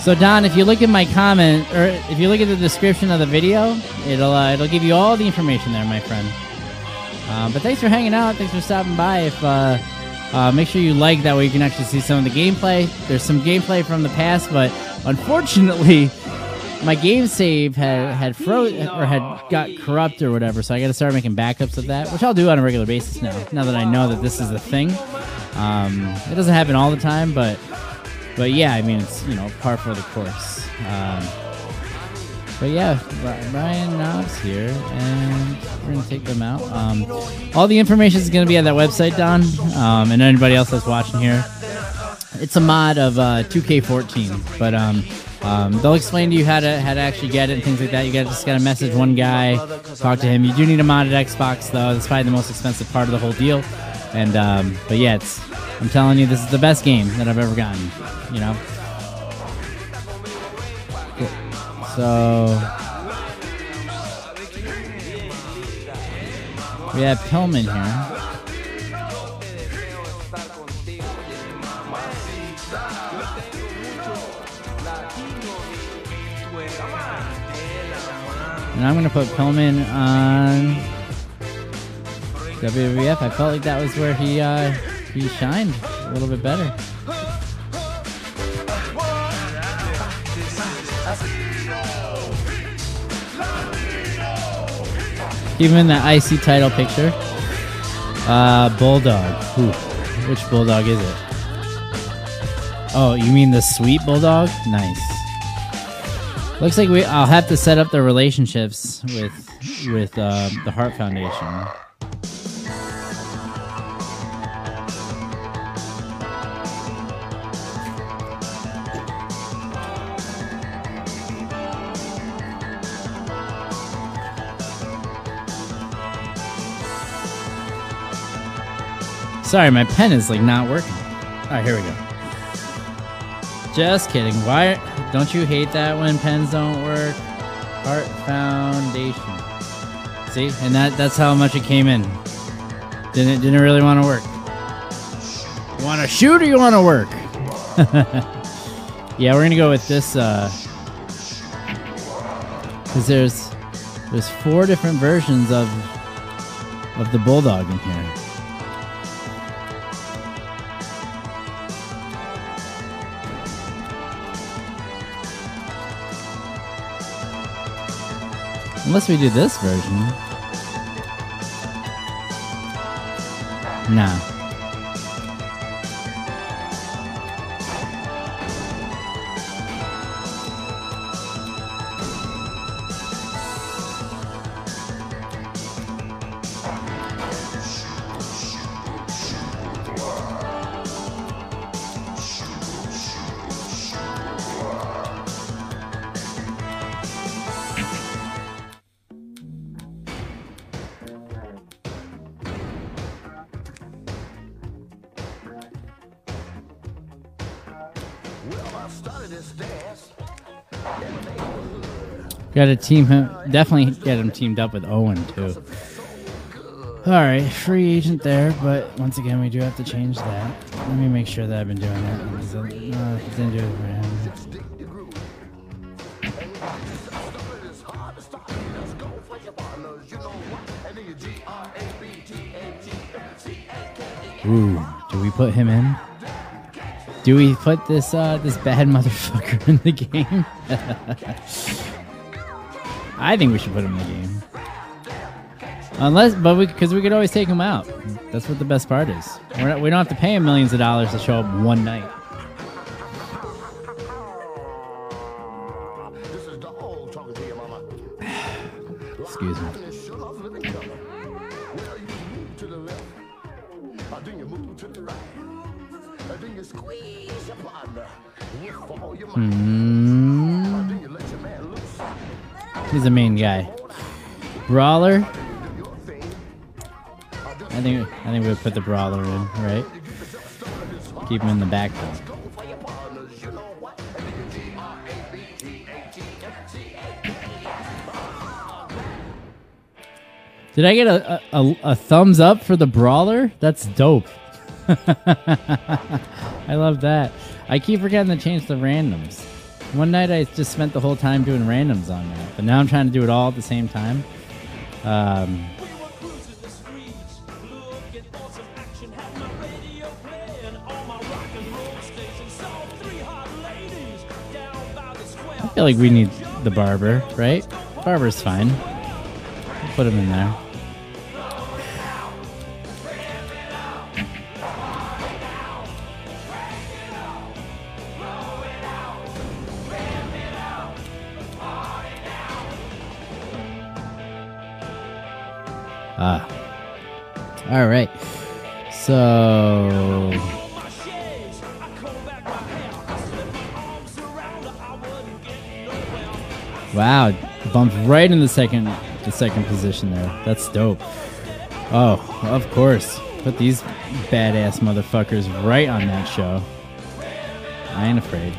[SPEAKER 2] So Don, if you look at my comment, or if you look at the description of the video, it'll uh, it'll give you all the information there, my friend. Uh, but thanks for hanging out. Thanks for stopping by. If uh, uh, make sure you like that way you can actually see some of the gameplay. There's some gameplay from the past, but unfortunately, my game save had had froze or had got corrupt or whatever. So I got to start making backups of that, which I'll do on a regular basis now. Now that I know that this is a thing, um, it doesn't happen all the time, but but yeah, I mean it's you know par for the course. Um, but yeah, Ryan Brian Knobbs here, and we're gonna take them out. Um, all the information is gonna be on that website, Don, um, and anybody else that's watching here. It's a mod of uh, 2K14, but um, um, they'll explain to you how to how to actually get it and things like that. You got just gotta message one guy, talk to him. You do need a modded Xbox though. That's probably the most expensive part of the whole deal. And um, but yeah, it's I'm telling you, this is the best game that I've ever gotten. You know. So we have Pillman here. And I'm gonna put Pillman on WWF. I felt like that was where he uh, he shined a little bit better. Him in that IC title picture. Uh, Bulldog. Ooh, which Bulldog is it? Oh, you mean the sweet Bulldog? Nice. Looks like we. I'll have to set up the relationships with with uh, the Hart Foundation. Sorry, my pen is like not working. All right, here we go. Just kidding. Why don't you hate that when pens don't work? Hart Foundation. See, and that that's how much it came in. Didn't didn't really want to work. You want to shoot or you want to work? yeah, we're gonna go with this uh because there's there's four different versions of of the bulldog in here. Unless we do this version. Nah. Got to team him. Definitely get him teamed up with Owen too. All right, free agent there, but once again, we do have to change that. Let me make sure that I've been doing that. because, uh, didn't do it for him. Ooh, do we put him in? Do we put this uh this bad motherfucker in the game? I think we should put him in the game. Unless, but we because we could always take him out. That's what the best part is. Not, we don't have to pay him millions of dollars to show up one night. Excuse me. Hmm. He's the main guy. Brawler. I think I think we would put the brawler in, right? Keep him in the back. Did I get a, a, a thumbs up for the brawler? That's dope. I love that. I keep forgetting to change the randoms. One night I just spent the whole time doing randoms on that, but now I'm trying to do it all at the same time. Um, I feel like we need the barber, right? Barber's fine. Put him in there. Right in the second the second position there. That's dope. Oh, of course. Put these badass motherfuckers right on that show. I ain't afraid.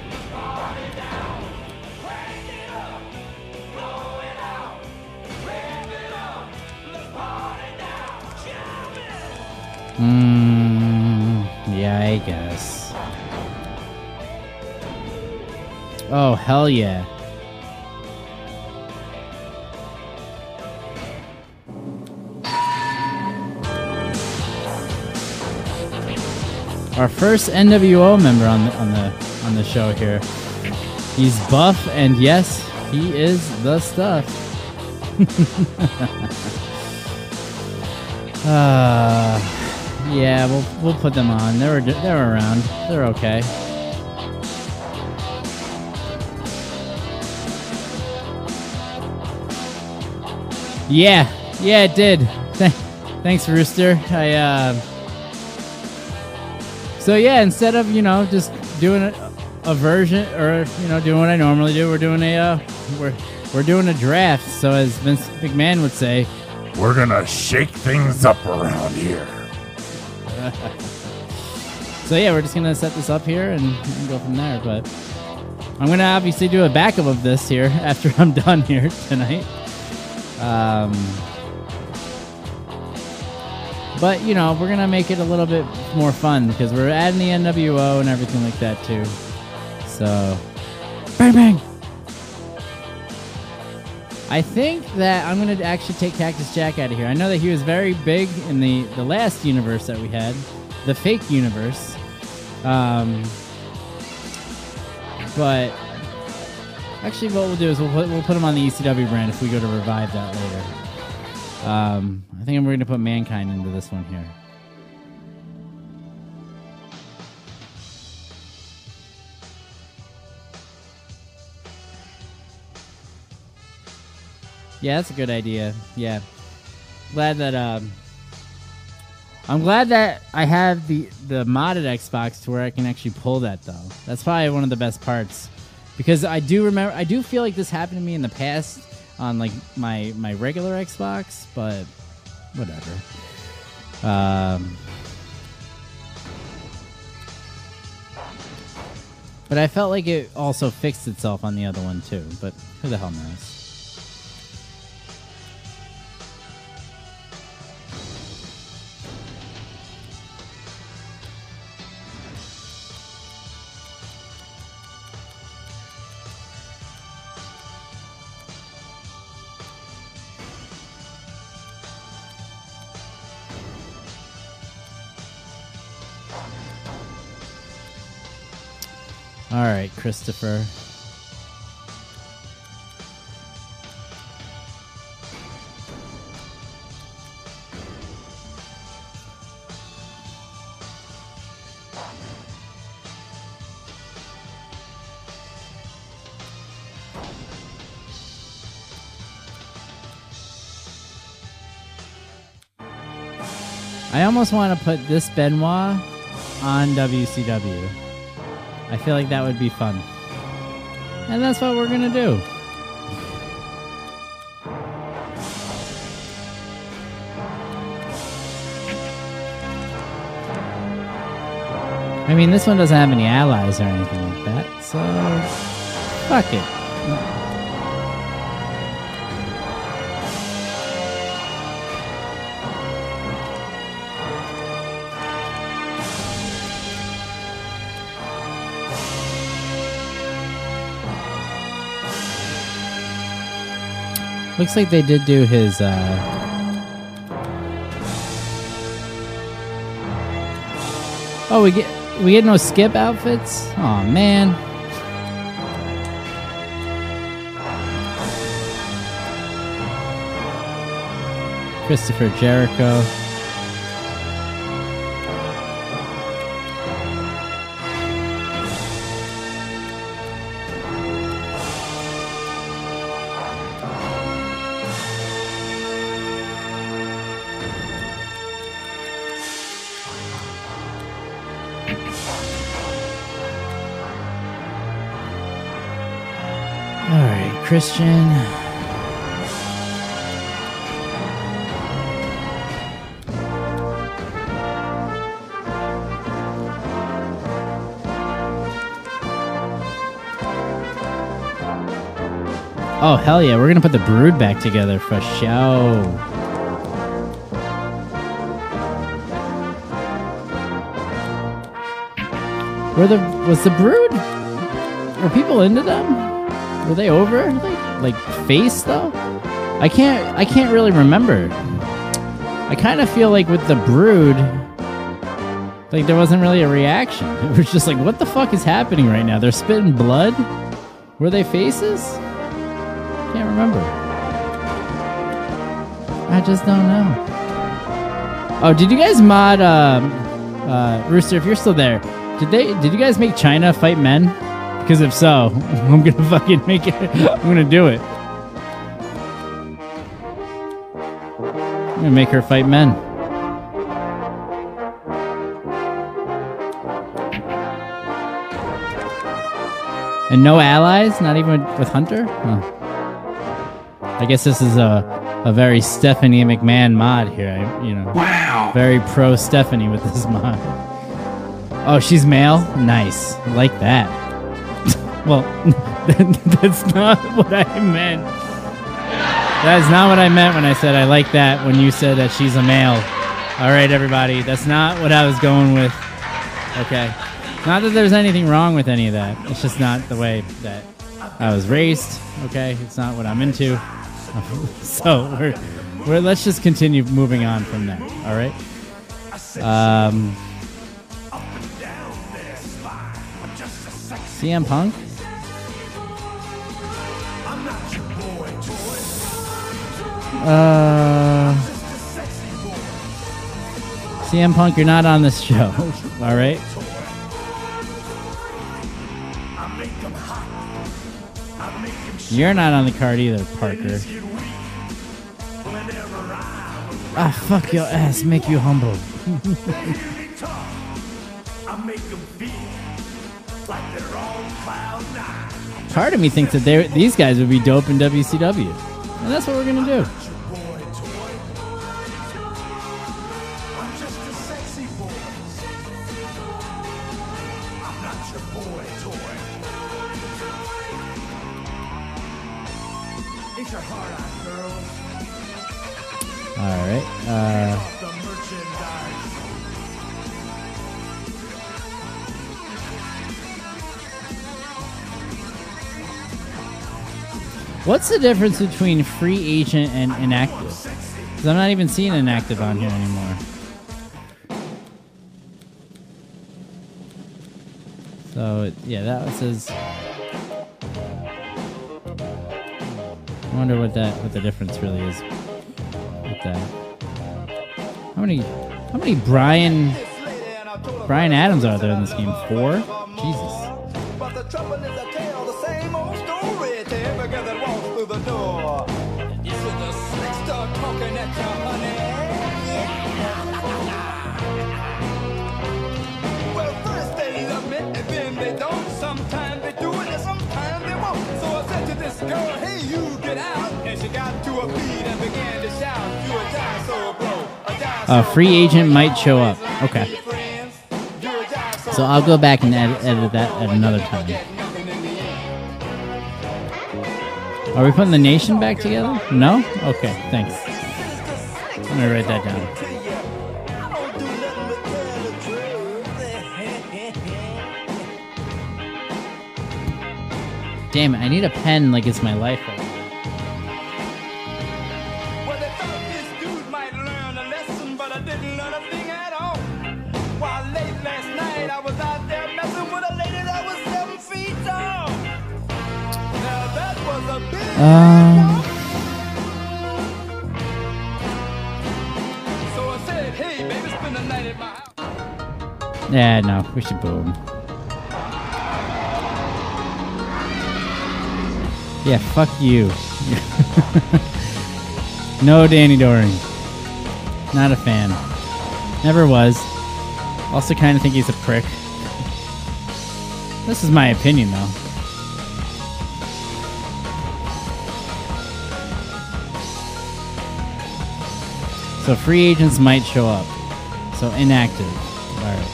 [SPEAKER 2] Mm, yeah, I guess. Oh, hell yeah. Our first NWO member on the on the on the show here. He's buff and yes, he is the stuff. uh yeah, we'll we'll put them on. They're they're around. They're okay. Yeah, yeah, it did. Th- thanks, Rooster. I uh. So yeah, instead of you know just doing a, a version or you know doing what I normally do, we're doing a uh, we're we're doing a draft. So as Vince McMahon would say,
[SPEAKER 3] We're gonna shake things up around here.
[SPEAKER 2] So yeah, we're just gonna set this up here and, and go from there. But I'm gonna obviously do a backup of this here after I'm done here tonight. Um, but you know, we're gonna make it a little bit more fun because we're adding the NWO and everything like that too. So, bang bang. I think that I'm gonna actually take Cactus Jack out of here. I know that he was very big in the the last universe that we had, the fake universe. Um, but actually, what we'll do is we'll put, we'll put him on the ECW brand if we go to revive that later. Um, I think I'm going to put Mankind into this one here. Yeah, that's a good idea. Yeah, glad that um, I'm glad that I have the the modded Xbox to where I can actually pull that though. That's probably one of the best parts because I do remember I do feel like this happened to me in the past on like my my regular Xbox, but whatever. Um, but I felt like it also fixed itself on the other one too. But who the hell knows? All right, Christopher. I almost want to put this Benoit on WCW. I feel like that would be fun. And that's what we're going to do. I mean, this one doesn't have any allies or anything like that, so fuck it. Looks like they did do his. uh Oh, we get we get no skip outfits. Oh man. Christopher Jericho. Christian. Oh hell yeah, we're gonna put the brood back together for show. Were the was the brood? Were people into them? Were they over like like face though? I can't I can't really remember. I kind of feel like with the brood, like there wasn't really a reaction. It was just like, what the fuck is happening right now? They're spitting blood. Were they faces? Can't remember. I just don't know. Oh, did you guys mod um, uh, Rooster? If you're still there, did they? Did you guys make Chyna fight men? Because if so, I'm gonna fucking make it. I'm gonna do it. I'm gonna make her fight men. And no allies, not even with Hunter. Huh. I guess this is a a very Stephanie McMahon mod here. I, you know, wow, very pro Stephanie with this mod. Oh, she's male. Nice, like that. Well, that's not what I meant. That's not what I meant when I said I like that. When you said that she's a male. All right, everybody, that's not what I was going with. Okay, not that there's anything wrong with any of that. It's just not the way that I was raised. Okay, it's not what I'm into. so we're, we're let's just continue moving on from there. All right. Um, CM Punk. Uh, CM Punk, you're not on this show. All right. You're not on the card either, Parker. Ah, fuck your ass, make you humble. Part of me thinks that these guys would be dope in WCW, and that's what we're gonna do. Difference between free agent and inactive? Because I'm not even seeing inactive on here anymore. So it, yeah, that says. I wonder what that what the difference really is with that. How many how many Brian Brian Adams are there in this game? Four? Jesus.
[SPEAKER 5] A
[SPEAKER 2] free agent might show up. Okay.
[SPEAKER 5] So
[SPEAKER 2] I'll go back and edit, edit that at another time. Are we putting the nation back together? No? Okay, thanks. I'm gonna write that down. Damn it, I need a pen like it's my life Yeah, fuck you. no Danny Doring. Not a fan. Never was. Also, kind of think he's a prick. This is my opinion, though. So free agents might show up. So inactive. Alright.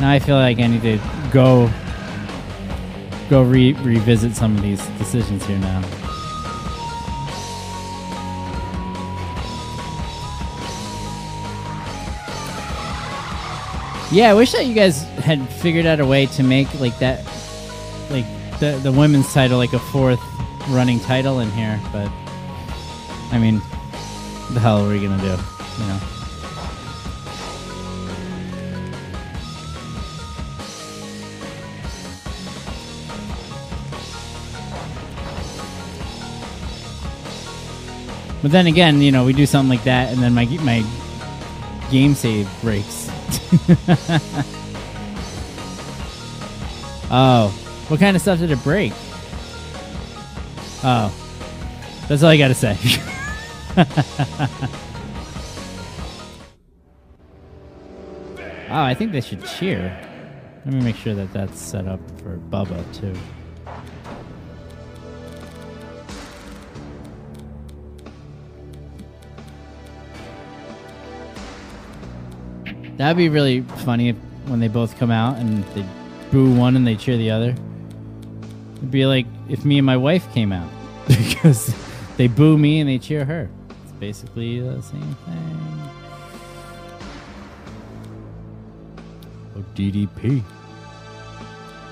[SPEAKER 2] Now I feel like I need to go go re- revisit some of these decisions here now. Yeah, I wish that you guys had figured out a way to make like that, like the the women's title like a fourth running title in here. But I mean, the hell are we gonna do? You know. But then again, you know, we do something like that, and then my my game save breaks. oh, what kind of stuff did it break? Oh, that's all I got to say. oh, I think they should cheer. Let me make sure that that's set up for Bubba too. That'd be really funny if, when they both come out and they boo one and they cheer the other. It'd be like if me and my wife came out because they boo me and they cheer her. It's basically the same thing. Oh, DDP.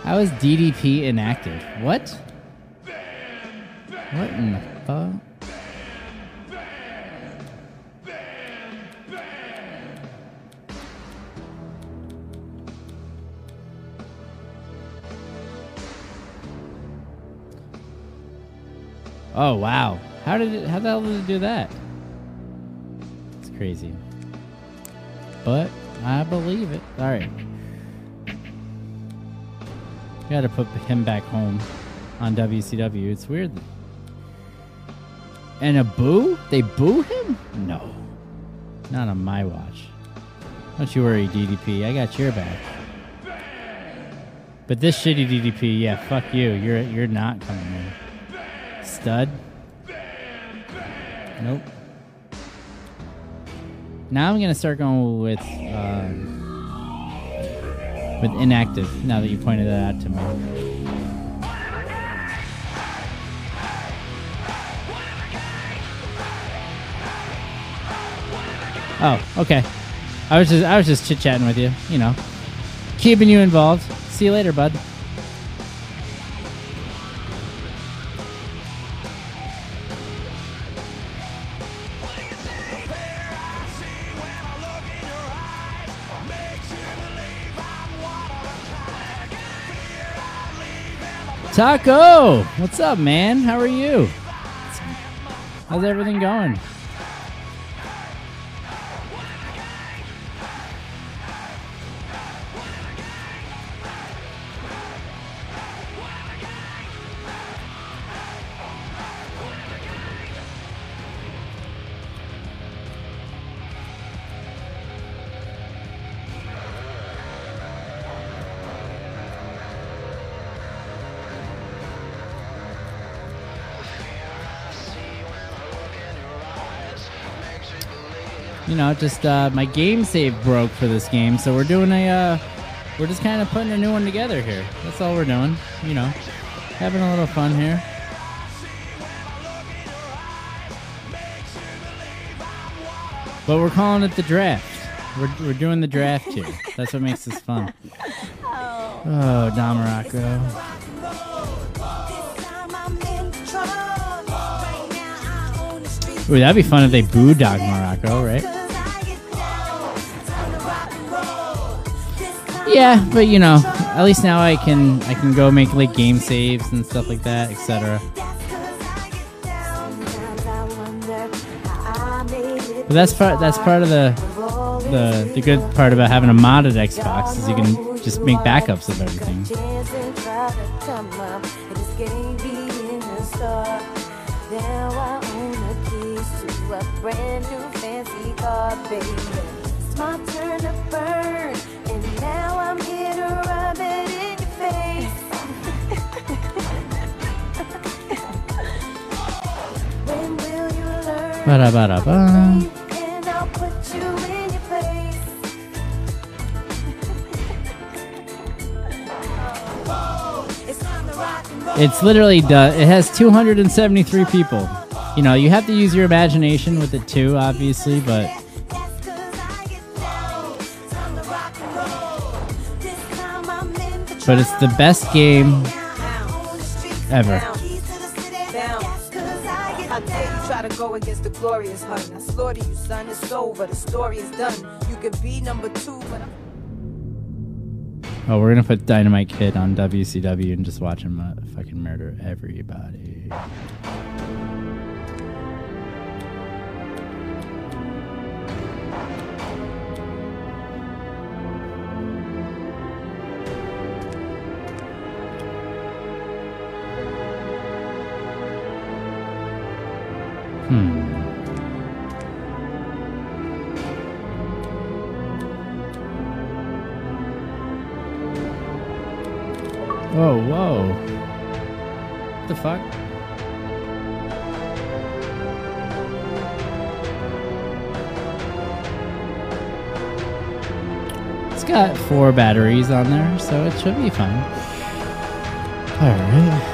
[SPEAKER 2] How is DDP inactive? What? What in the fuck? Oh wow! How did it? How the hell did it do that? It's crazy. But I believe it. All right. Got to put him back home on WCW. It's weird. And a boo? They boo him? No, not on my watch. Don't you worry, DDP. I got your back. But this shitty DDP, yeah, fuck you. You're you're not coming in. Stud. Nope. Now I'm gonna start going with um, with inactive. Now that you pointed that out to me. Oh, okay. I was just I was just chit chatting with you. You know, keeping you involved. See you later, bud. Taco, what's up, man? How are you? How's everything going? You know, just uh, my game save broke for this game, so we're doing a, uh, we're just kind of putting a new one together here. That's all we're doing, you know, having a little fun here. But we're calling it the draft. We're, we're doing the draft here. That's what makes this fun. Oh, Don Muraco. Ooh, that'd be fun if they booed Doc Muraco, right? Yeah, but you know, at least now I can I can go make like game saves and stuff like that, etc. But that's part that's part of the the the good part about having a modded Xbox is you can just make backups of everything.
[SPEAKER 6] It's my turn to burn, you in your place. It's
[SPEAKER 2] literally done. It has 273 people. You know, you have to use your imagination with it too, obviously, but but it's the best game ever.
[SPEAKER 6] Against the glorious hun? I slaughter you, son. It's over. The story is done. You could be number two, but I'm
[SPEAKER 2] Oh, we're gonna put Dynamite Kid on WCW and just watch him uh, fucking murder everybody. Four batteries on there, so it should be fine. Alright.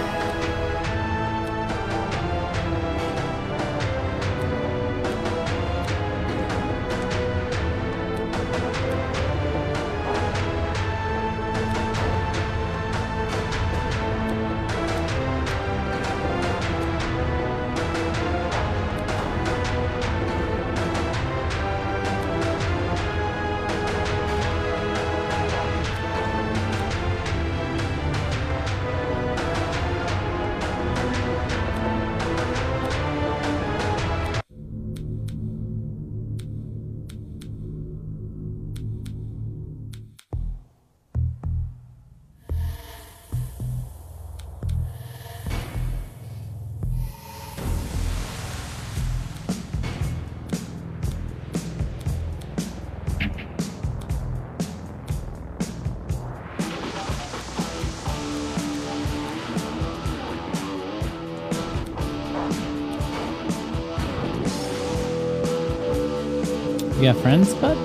[SPEAKER 2] You got friends, bud?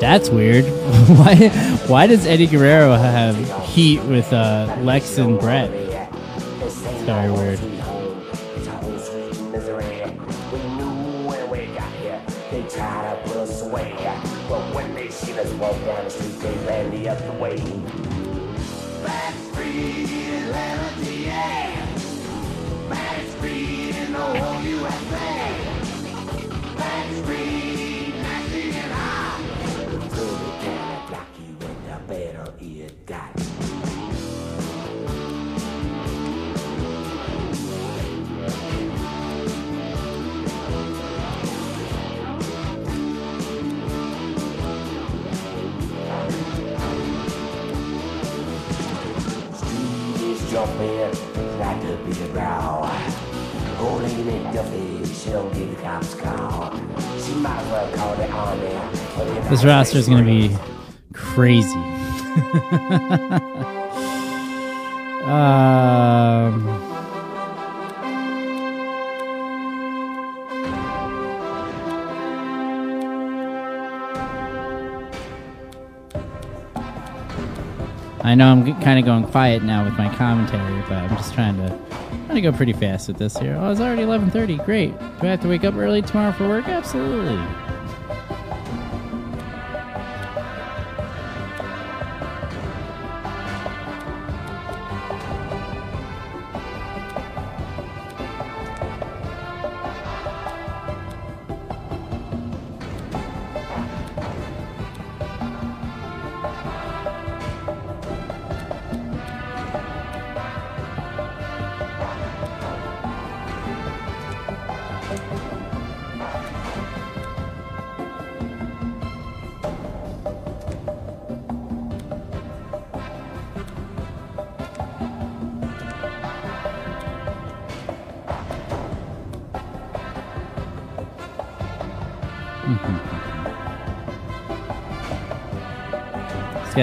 [SPEAKER 2] That's weird. why? Why does Eddie Guerrero have heat with uh, Lex and Bret? It's very weird. This roster is gonna be crazy. um. I know I'm kind of going quiet now with my commentary, but I'm just trying to trying to go pretty fast with this here. Oh, it's already 11:30. Great. Do I have to wake up early tomorrow for work? Absolutely.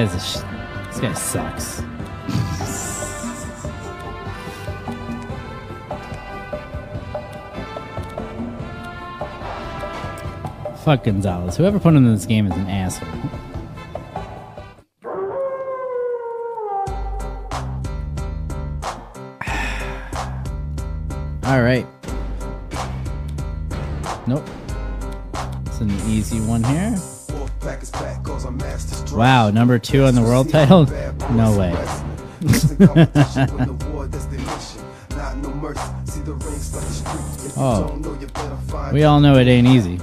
[SPEAKER 2] Guy's a sh- this guy sucks. Fuck Gonzalez. Whoever put him in this game is an asshole. All right. Number two on the world title? No way. oh. We all know it ain't easy.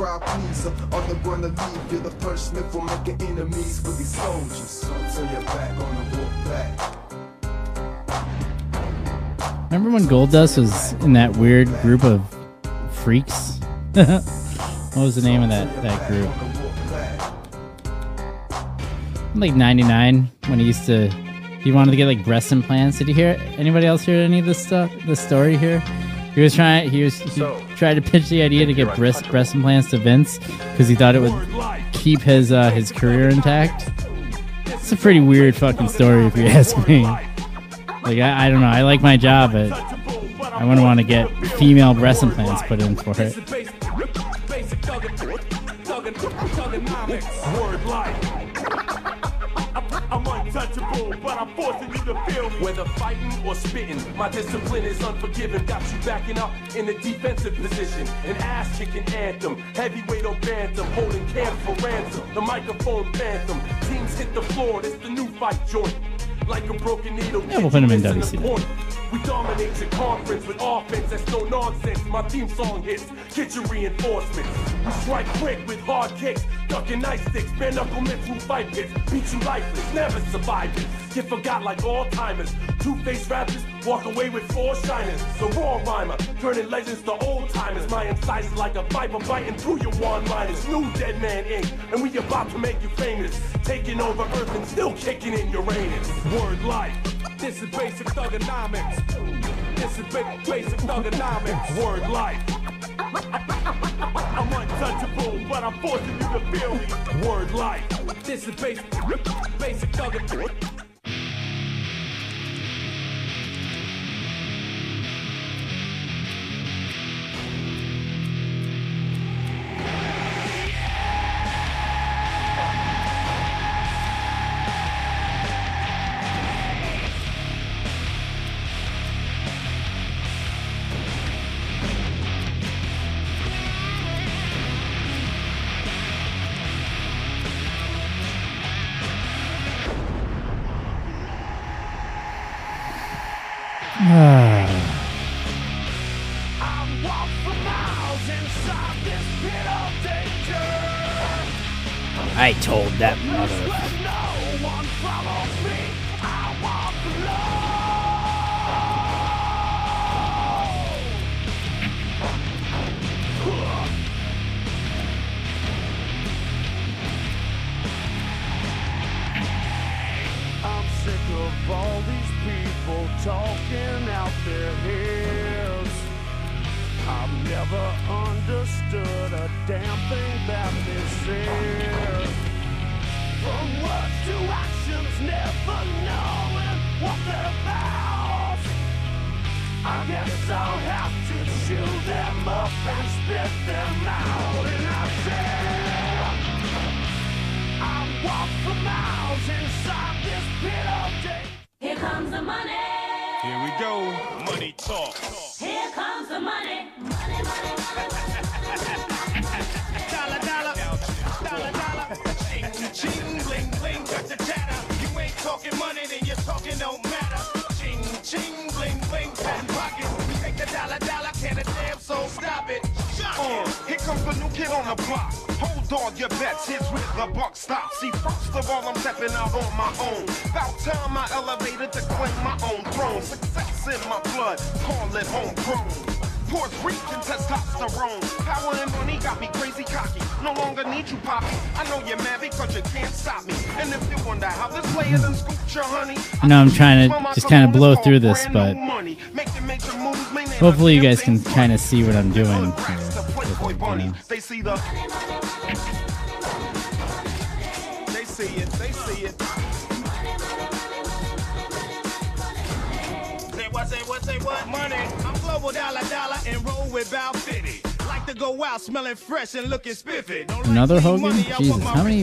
[SPEAKER 7] Crowd pleaser. On the run leave, you're the punishment for making enemies with these soldiers. Don't turn your back on the.
[SPEAKER 2] Remember when Goldust was in that weird group of freaks? what was the name of that, that group? Like 99 when he used to he wanted to get like breast implants. Did you hear anybody else hear any of this stuff? The story here? He was trying he was he tried to pitch the idea to get breast breast implants to Vince because he thought it would keep his uh, his career intact. It's a pretty weird fucking story if you ask me. Like I, I don't know. I like my job, but I wouldn't want to get female breast implants put in for it.
[SPEAKER 5] Untouchable, but I'm forcing you to feel me. Whether fighting or spitting, my discipline is unforgiving. Got you backing up in a defensive position. An ass kicking anthem, heavyweight or bantam, holding cans for ransom. The microphone phantom, teams hit the floor. It's the new fight joint. Like a broken needle.
[SPEAKER 2] Yeah, we'll put him in
[SPEAKER 5] get We dominate your conference with offense that's no nonsense. My theme song hits, get your reinforcements. We strike quick with hard kicks, ducking ice sticks, bare knuckle men through fight pits. Beat you lifeless, never survive it. Get forgot like all timers. Two faced rappers walk away with four shiners. The raw rhymer, turning legends to old timers. My incisors like a viper biting through your one liners. New Dead Man Inc. And we about to make you famous. Taking over Earth and still kicking in Uranus. Word life. This is basic thuganomics. This is ba- basic thuganomics. Word life. I'm untouchable, but I'm forcing you to feel me. Word life. This is basic, basic
[SPEAKER 8] thuganomics. Know
[SPEAKER 2] I'm trying to just kind of blow through this, but hopefully you guys can kind of see what I'm doing.
[SPEAKER 1] Smelling fresh and looking spiffy.
[SPEAKER 2] Another Hogan? Jesus, how many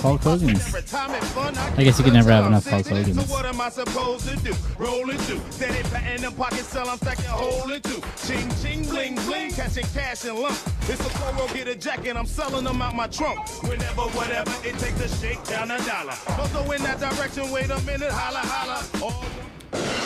[SPEAKER 2] Hulk. Hogans?
[SPEAKER 1] Every time it's fun,
[SPEAKER 2] I guess you can never have enough Hulk
[SPEAKER 1] So what am I supposed to do? Roll it through. Steady patting them pockets, sell I'm stacking, holding two. Ching, ching, bling, bling, catching cash and lump. It's a Coro, get a jacket, I'm selling them out my trunk. Whenever, whatever, it takes to shake down a dollar. Don't in that direction, wait a minute, holla, holla. All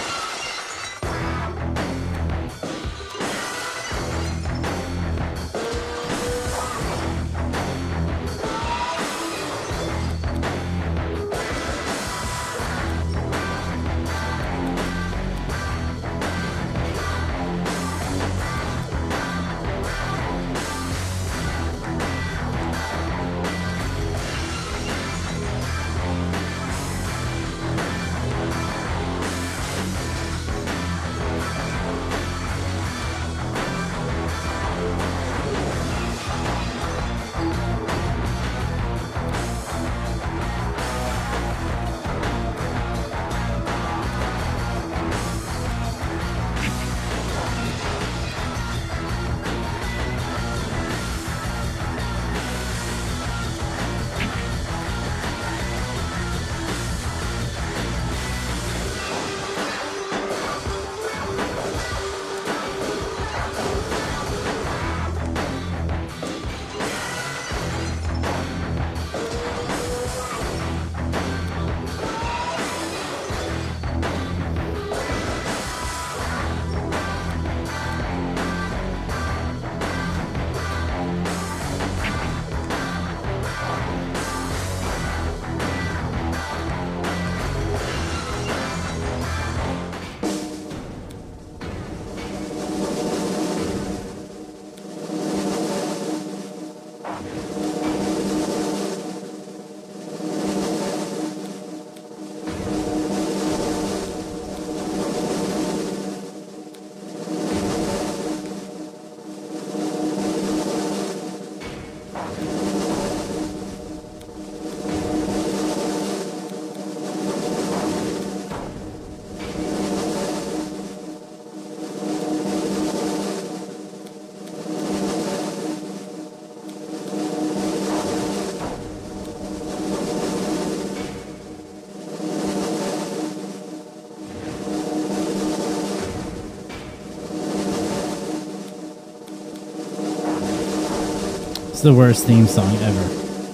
[SPEAKER 2] It's the worst theme song ever.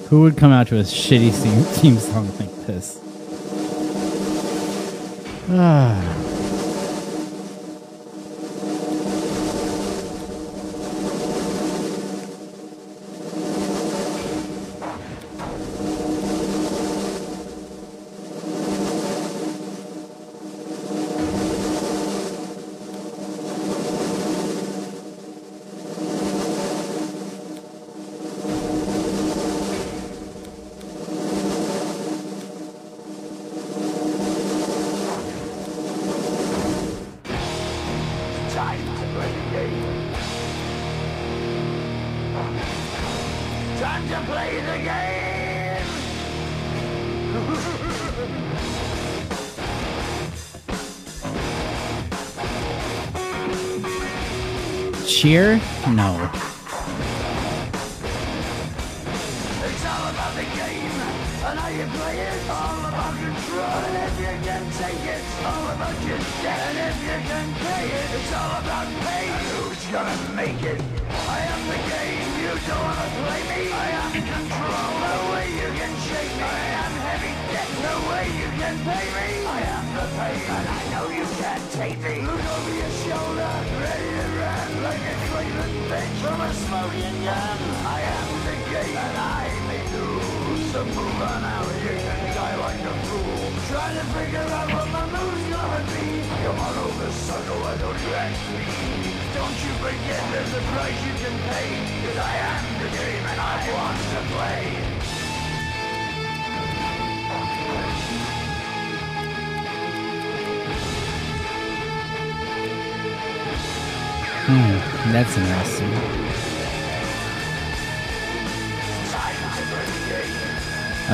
[SPEAKER 2] Who would come out to a shitty theme, song like this? Ah.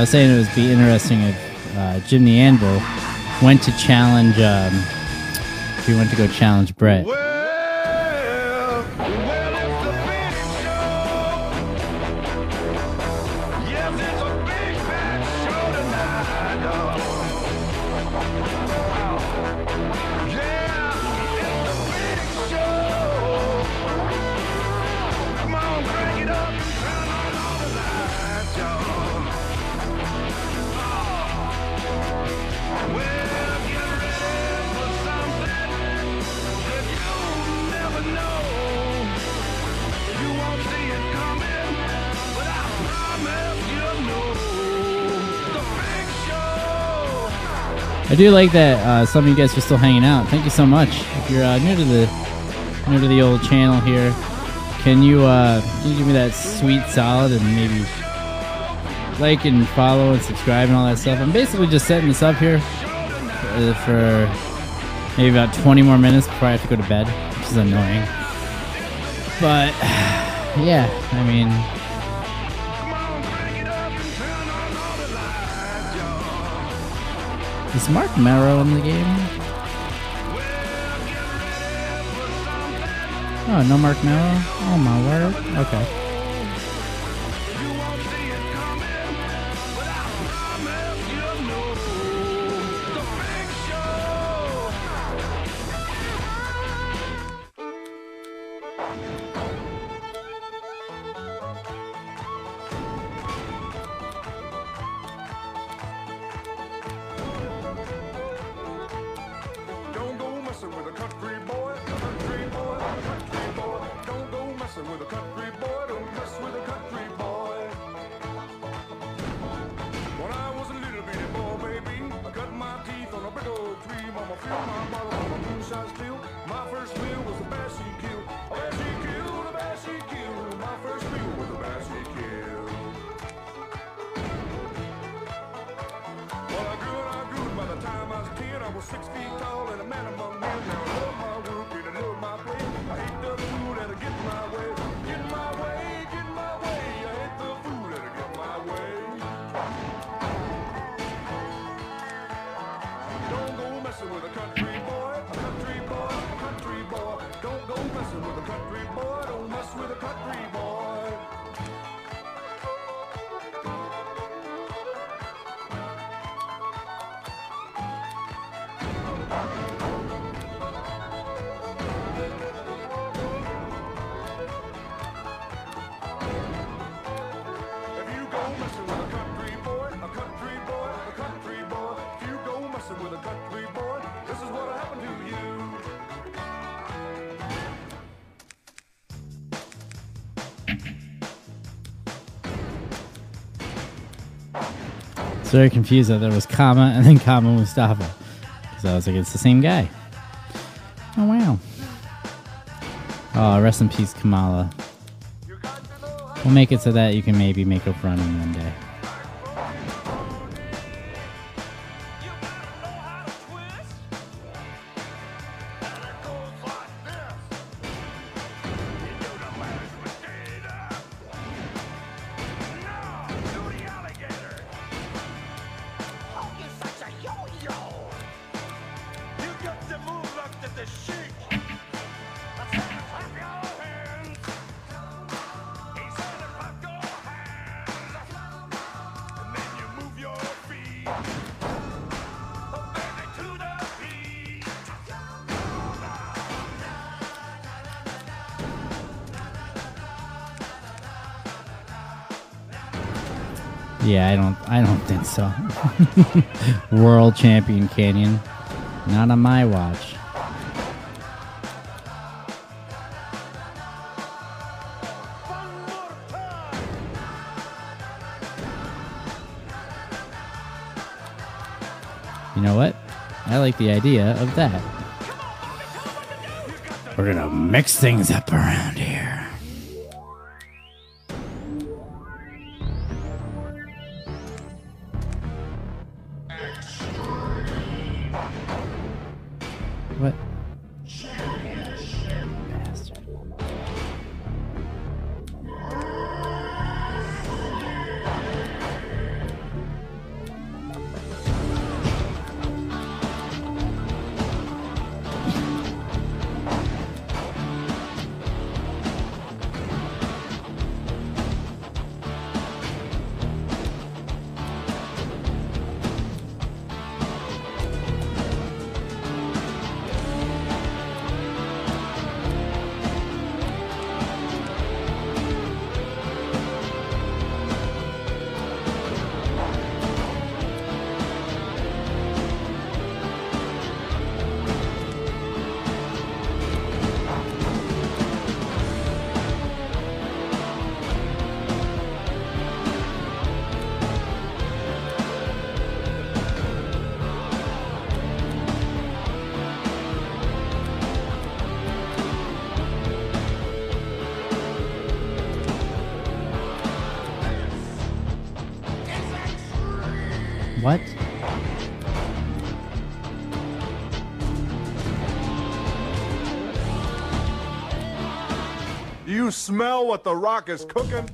[SPEAKER 4] Was saying it would be interesting if uh, Jim the Anvil went to challenge. Um, if he went to go challenge Bret. Do like that uh, some of you guys are still hanging out. Thank you so much. If you're uh, new to the new to the old channel here, can you uh, can you give me that sweet solid and maybe like and follow and subscribe and all that stuff? I'm basically just setting this up here uh, for maybe about 20 more minutes before I have to go to bed, which is annoying. But yeah, I mean, Is Marc Mero in the game? Oh, no Marc Mero? Oh my word. Okay. Very confused that there was Kama and then Kama Mustafa. Because I was like, it's the same guy. Oh wow. Oh, rest in peace, Kamala. We'll make it so that you can maybe make a run in one day.
[SPEAKER 2] World champion Kanyon, not on my watch. You know what? I like the idea of that. We're gonna mix things up around here.
[SPEAKER 9] Smell what the rock is cooking?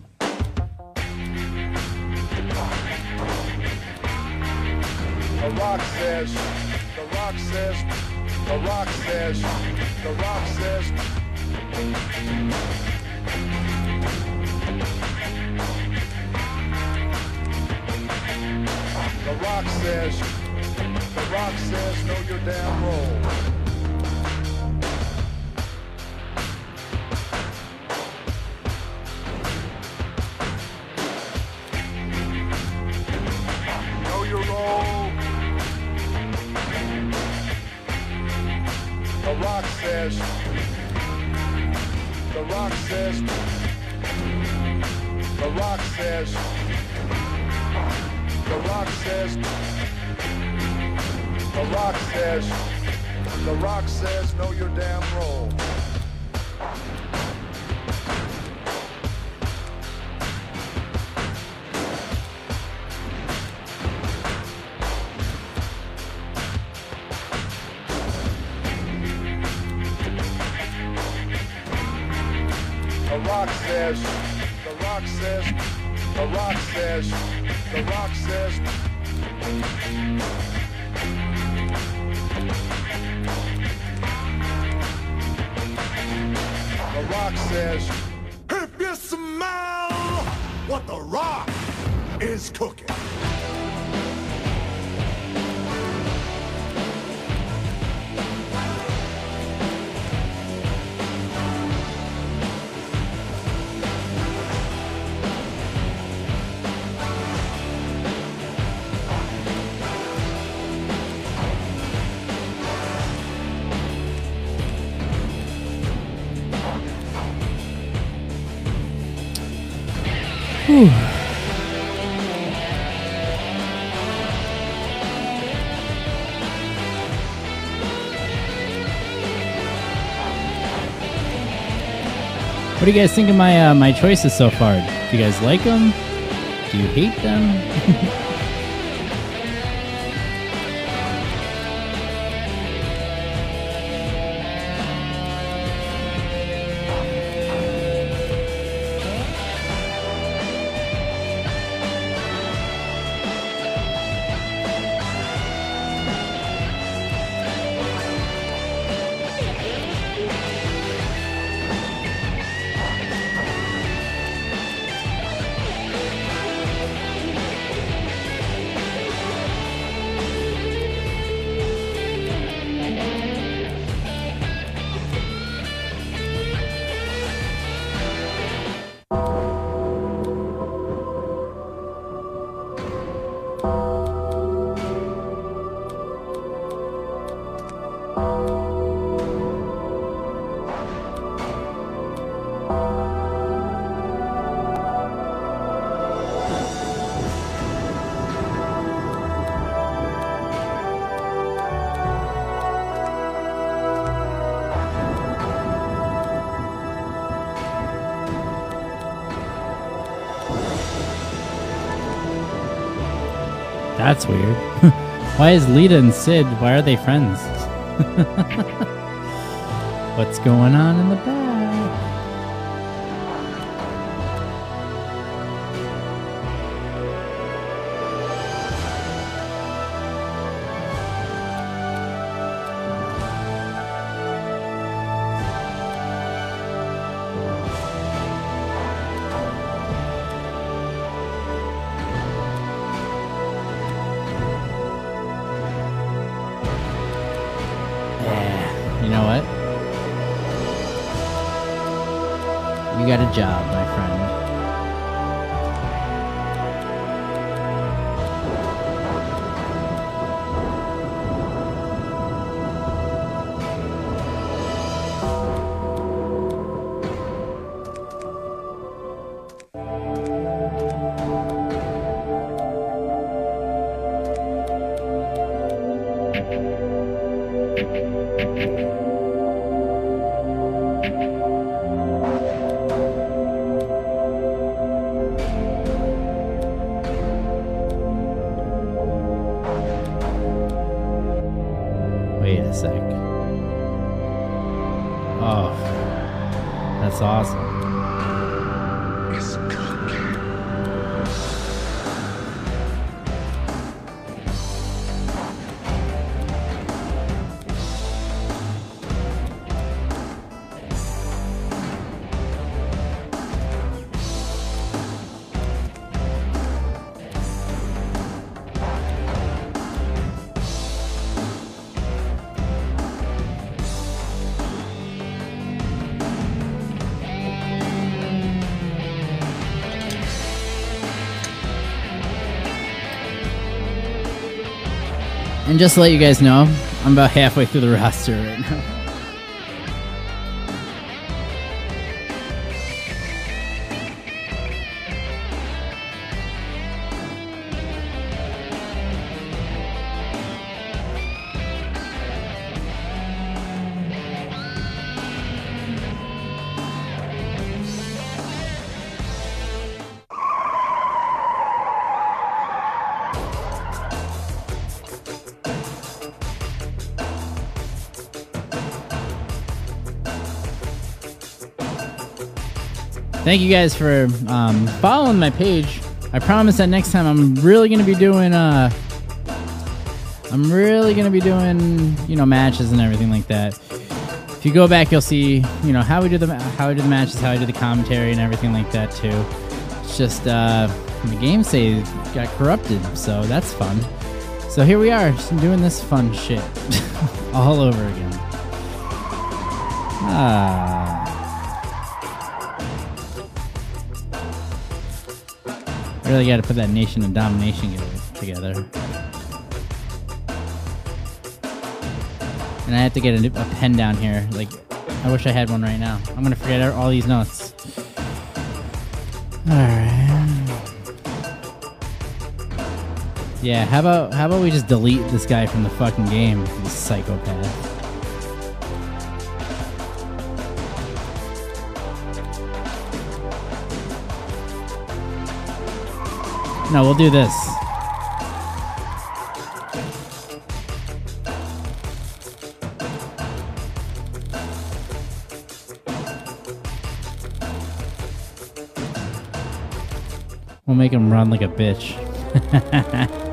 [SPEAKER 9] The rock says, the rock says, the rock says, the rock says. The rock says, the rock says, know your damn role. Rock
[SPEAKER 2] do you guys think of my uh, my choices so far? Do you guys like them? Do you hate them? That's weird. why is Lita and Sid? Why are they friends? What's going on in the back? And just to let you guys know, I'm about halfway through the roster right now. Thank you guys for um, following my page. I promise that next time I'm really gonna be doing uh I'm really gonna be doing you know matches and everything like that. If you go back, you'll see you know how we do the how I do the matches, how I do the commentary and everything like that too. It's just uh, the game save got corrupted, so that's fun. So here we are, just doing this fun shit all over again. Ah. Really got to put that nation and domination together. And I have to get a, a pen down here. Like, I wish I had one right now. I'm gonna forget all these notes. All right. Yeah. How about how about we just delete this guy from the fucking game? Psychopath. No, we'll do this. We'll make him run like a bitch.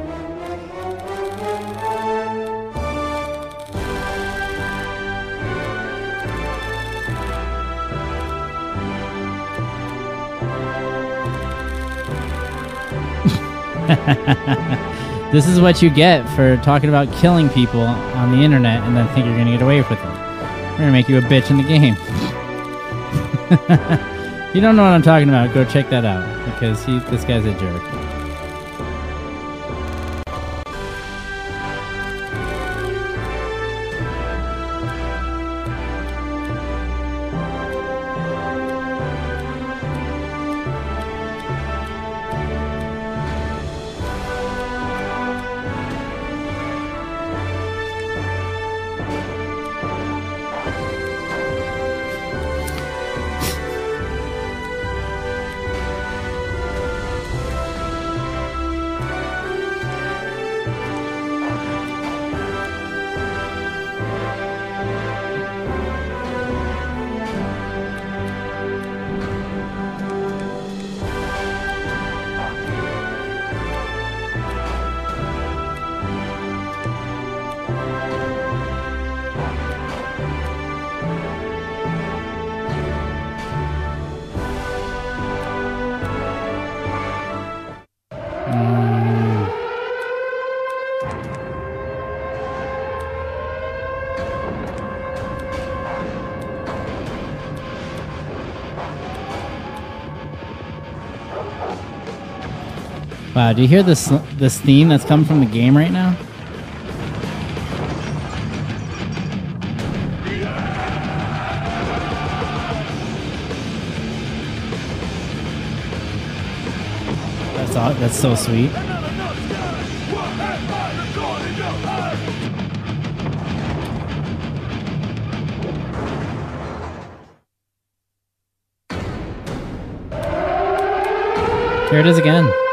[SPEAKER 2] this is what you get for talking about killing people on the internet and then think you're going to get away with it. We're going to make you a bitch in the game. you don't know what I'm talking about, go check that out because he this guy's a jerk. Wow, do you hear this this theme that's coming from the game right now? That's aw- that's so sweet. Here it is again.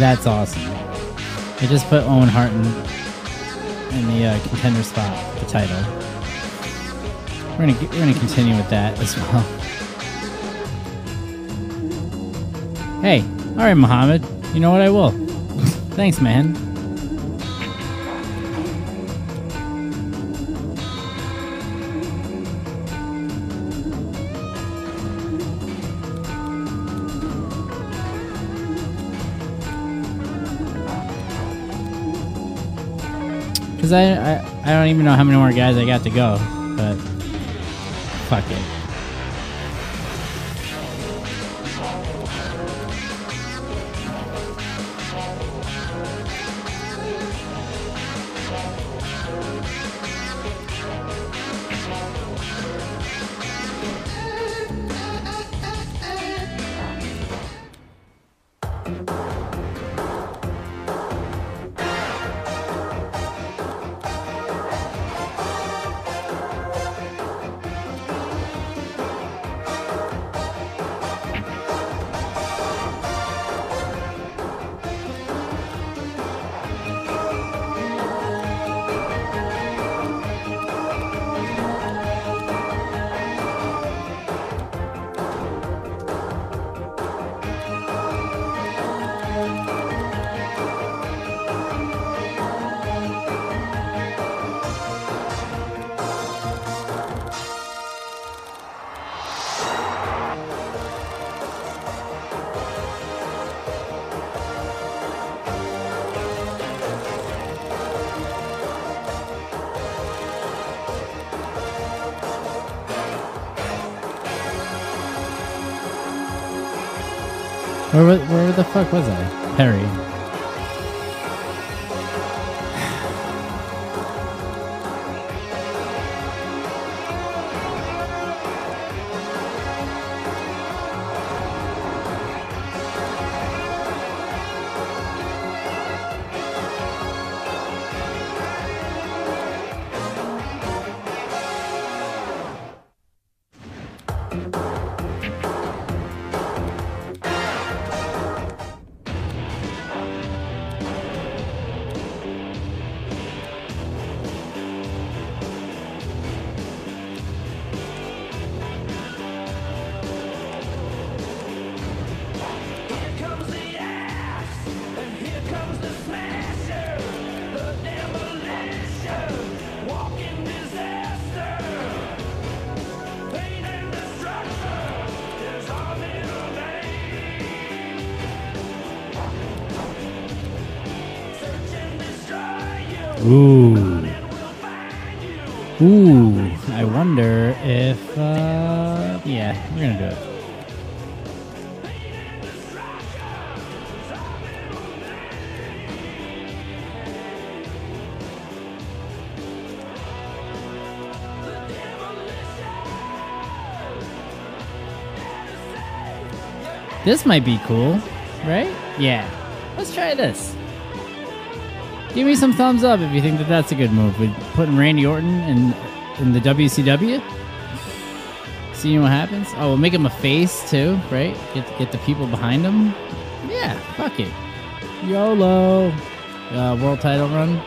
[SPEAKER 2] That's awesome. They just put Owen Hart in, in the uh, contender spot, the title. We're gonna we're gonna continue with that as well. Hey, all right, Muhammad. You know what? I will. Thanks, man. Because I, I I don't even know how many more guys I got to go, but fuck it. The fuck was I? This might be cool, right? Yeah. Let's try this. Give me some thumbs up if you think that that's a good move. With putting Randy Orton in in the WCW. Seeing what happens. Oh, we'll make him a face too, right? Get get the people behind him. Yeah, fuck it. YOLO. Uh, world title run.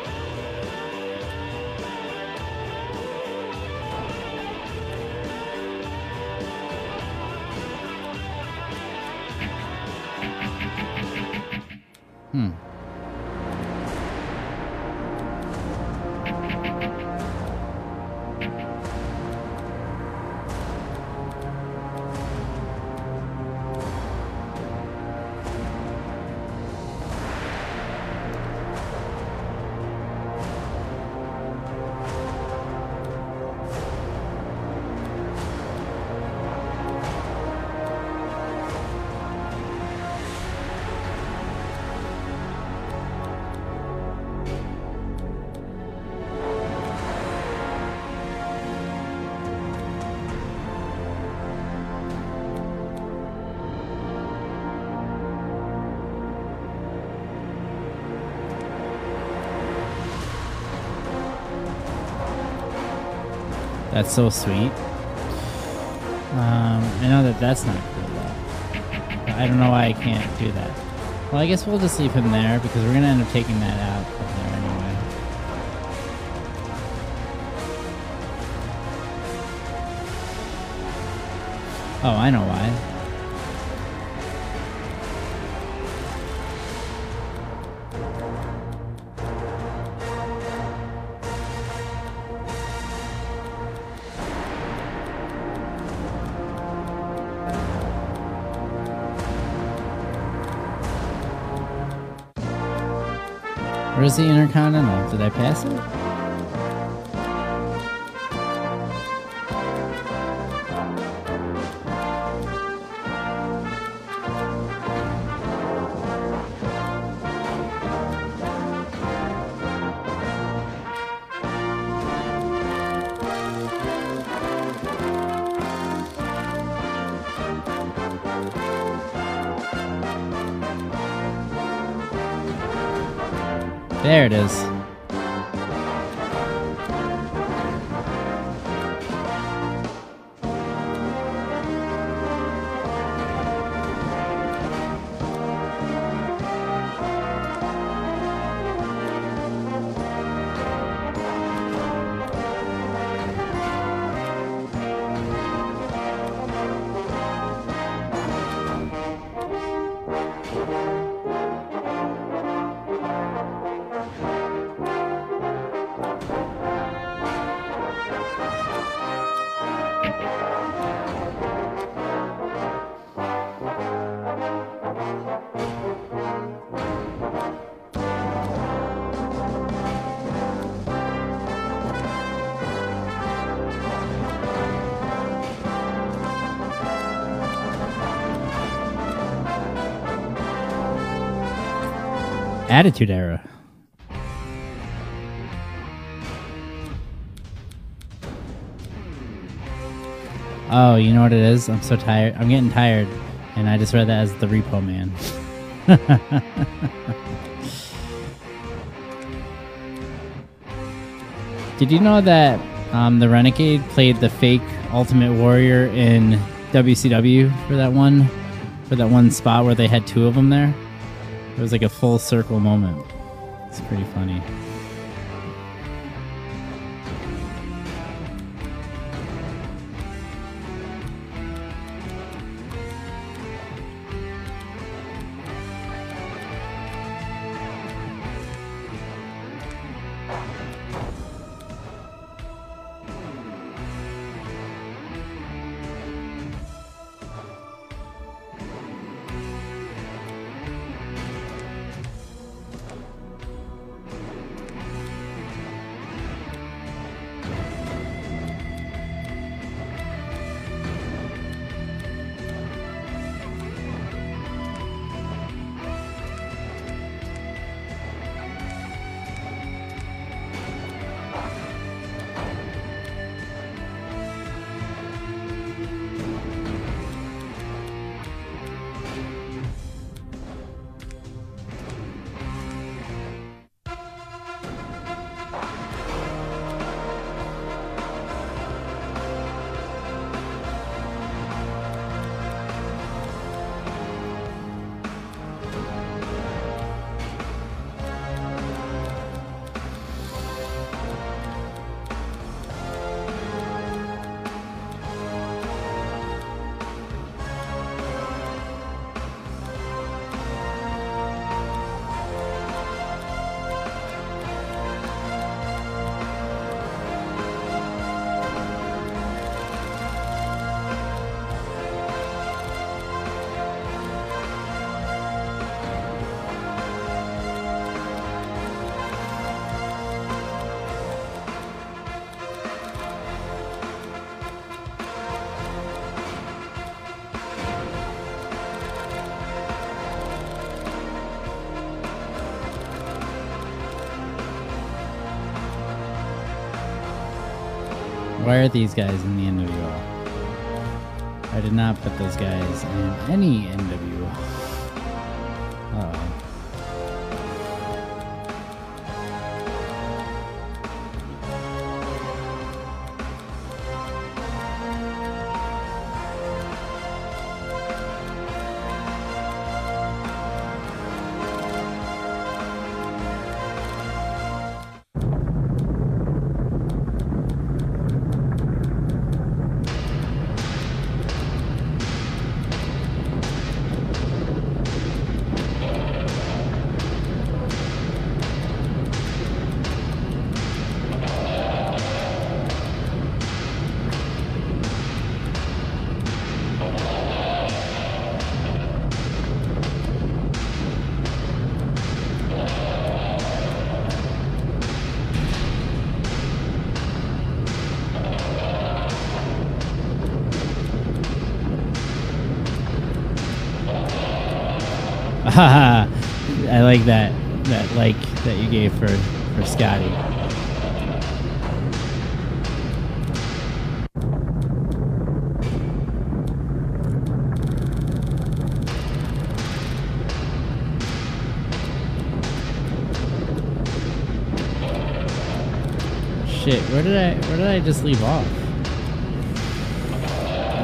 [SPEAKER 2] That's so sweet. Um, I know that that's not cool though. I don't know why I can't do that. Well, I guess we'll just leave him there because we're gonna end up taking that out there anyway. Oh, I know why. The Intercontinental? Did I pass it? Attitude Era. Oh, you know what it is? I'm so tired. I'm getting tired, and I just read that as the Repo Man. Did you know that um, the Renegade played the fake Ultimate Warrior in WCW for that one, for that one spot where they had two of them there? It was like a full circle moment. It's pretty funny. Why are these guys in the NWO? I did not put those guys in any NWO. Like that that like that you gave for for Scotty. Shit, where did I where did I just leave off?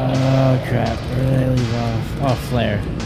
[SPEAKER 2] Oh crap, where did I leave off? Oh, Flair.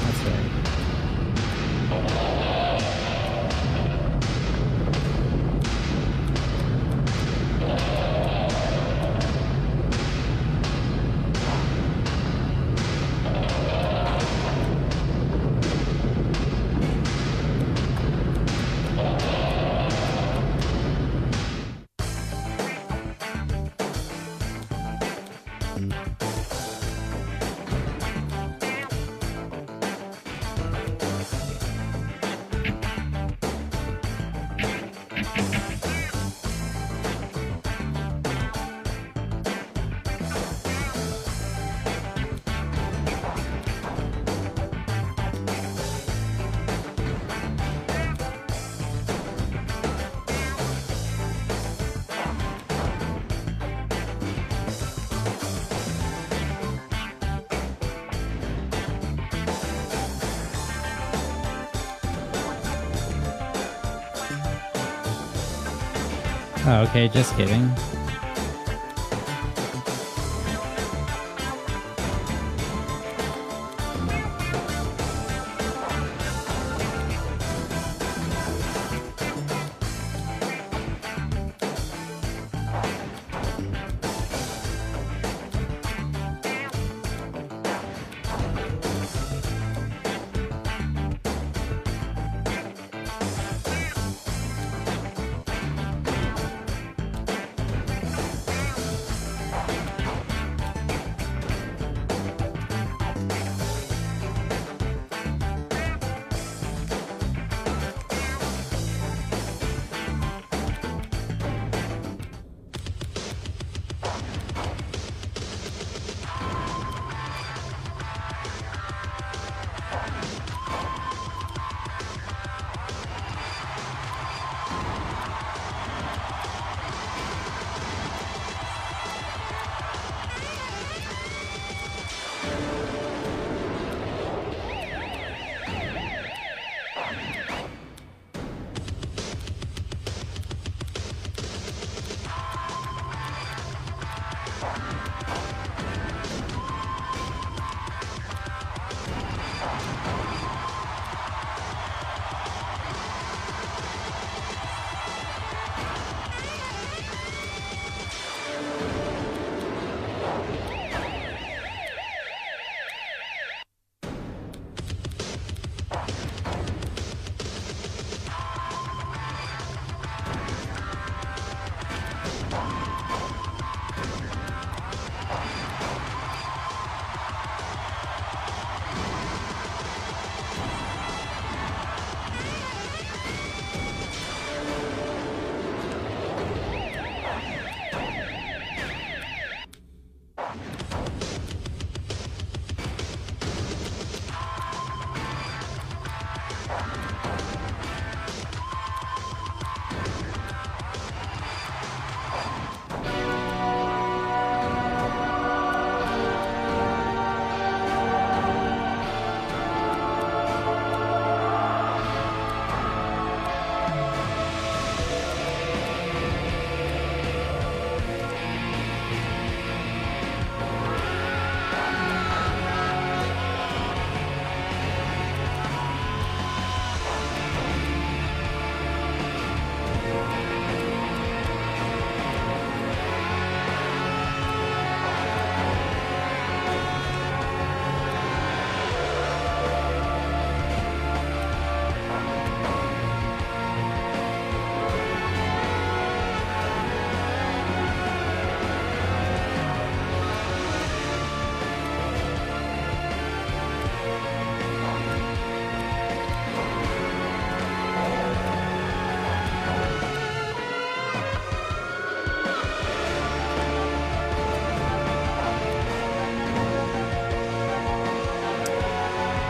[SPEAKER 2] Okay, just kidding.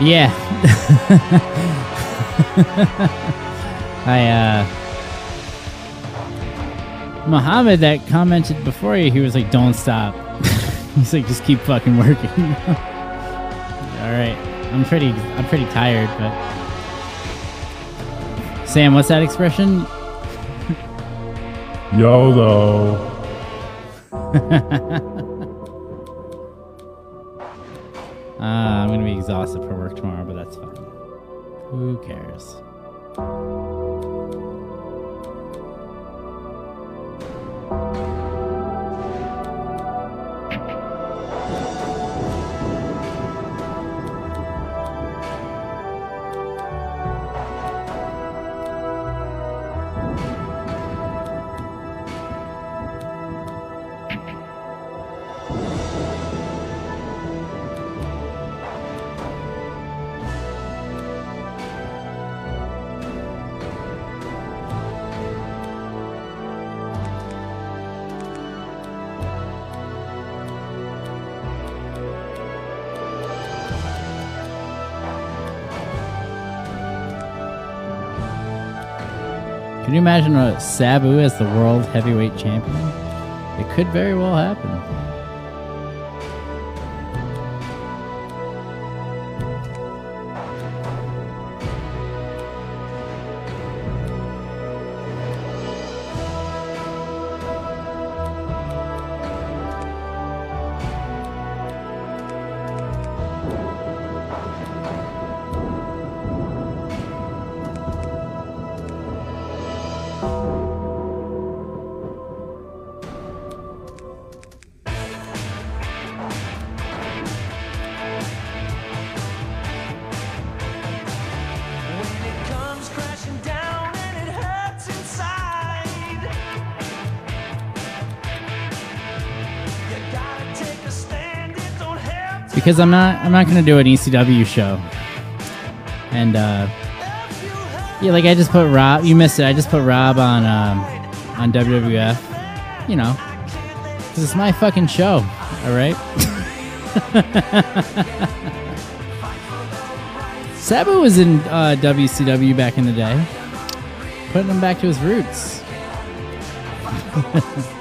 [SPEAKER 2] Yeah. I uh Muhammad that commented before you, he was like, Don't stop. He's like, just keep fucking working. Alright. I'm pretty I'm pretty tired, but Sam, what's that expression?
[SPEAKER 3] YOLO.
[SPEAKER 2] Cares? Imagine a Sabu as the world heavyweight champion? It could very well happen.
[SPEAKER 4] Because I'm not I'm not gonna do an ECW show. And uh, yeah, like I just put Rob. You missed it. I just put Rob on um, on WWF. You know, because it's my fucking show. All right. Sabu was in uh, WCW back in the day, putting him back to his roots.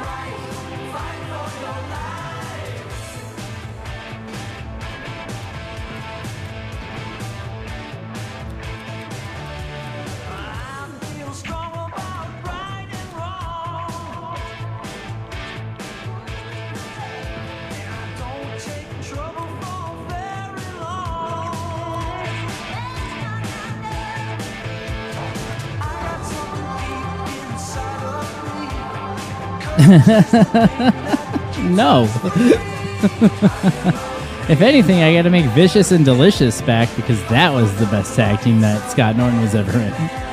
[SPEAKER 4] no. if anything, I got to make Vicious and Delicious back because that was the best tag team that Scott Norton was ever in.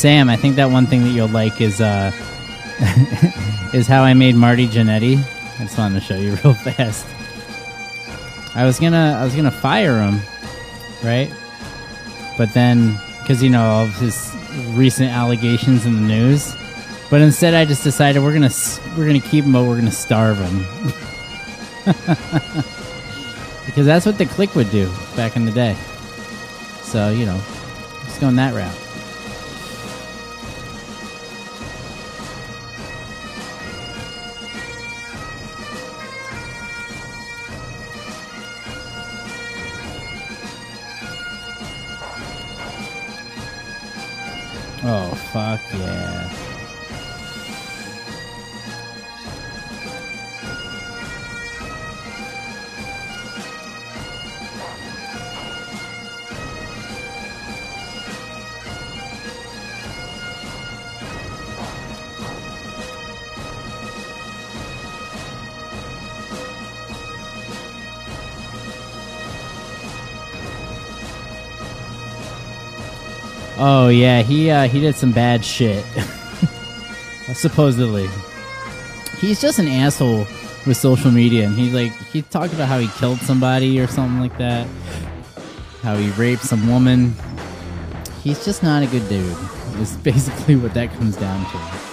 [SPEAKER 4] Sam, I think that one thing that you'll like is uh, is how I made Marty Jannetty. I just wanted to show you real fast. I was gonna I was gonna fire him, right? But then, because you know all of his recent allegations in the news, but instead I just decided we're gonna we're gonna keep him, but we're gonna starve him. because that's what the Kliq would do back in the day. So you know, let's that route. Fuck yeah. Yeah, he uh, he did some bad shit. Supposedly, he's just an asshole with social media, and he like he talked about how he killed somebody or something like that. How he raped some woman. He's just not a good dude. Is basically what that comes down to.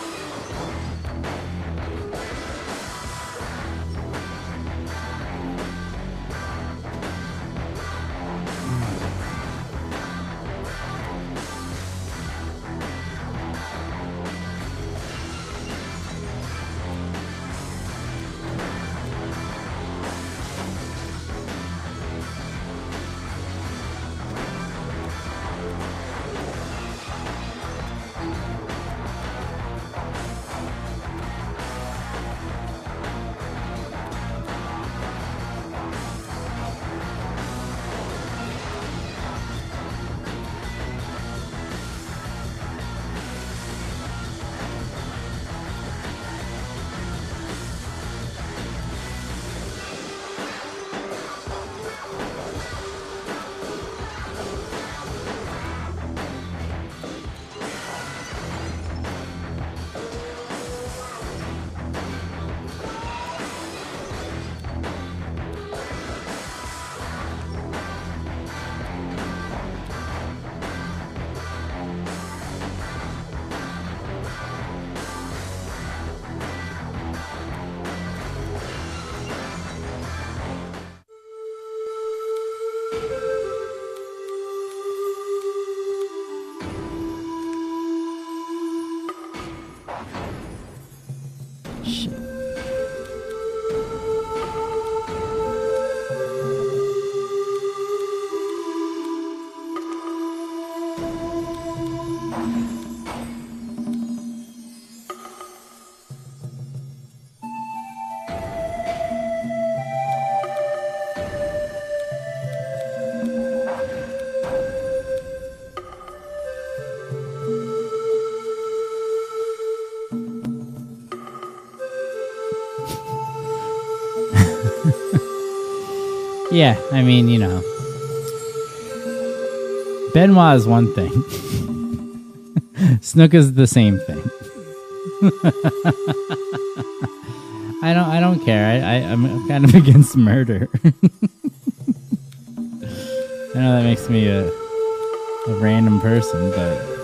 [SPEAKER 2] Yeah, I mean, you know. Benoit is one thing. Snook is the same thing. I don't I don't care. I, I I'm kind of against murder. I know that makes me a a random person, but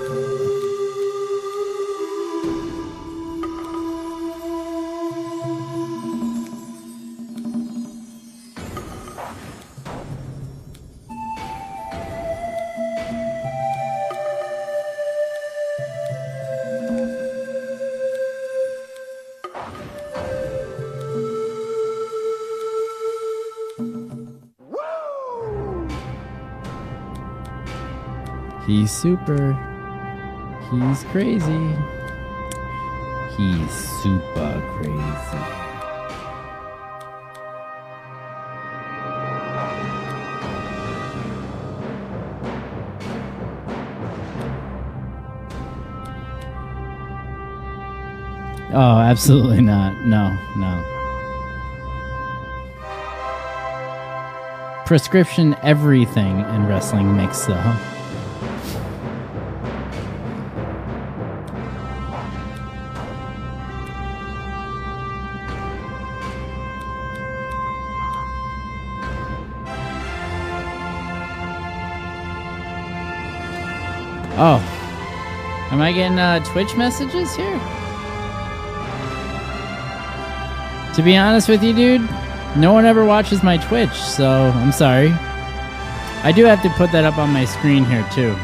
[SPEAKER 2] super. He's crazy. He's super crazy. Oh, absolutely not. No, no. Prescription everything in wrestling mix, though. Getting uh, Twitch messages here? To be honest with you, dude, no one ever watches my Twitch, so I'm sorry. I do have to put that up on my screen here, too.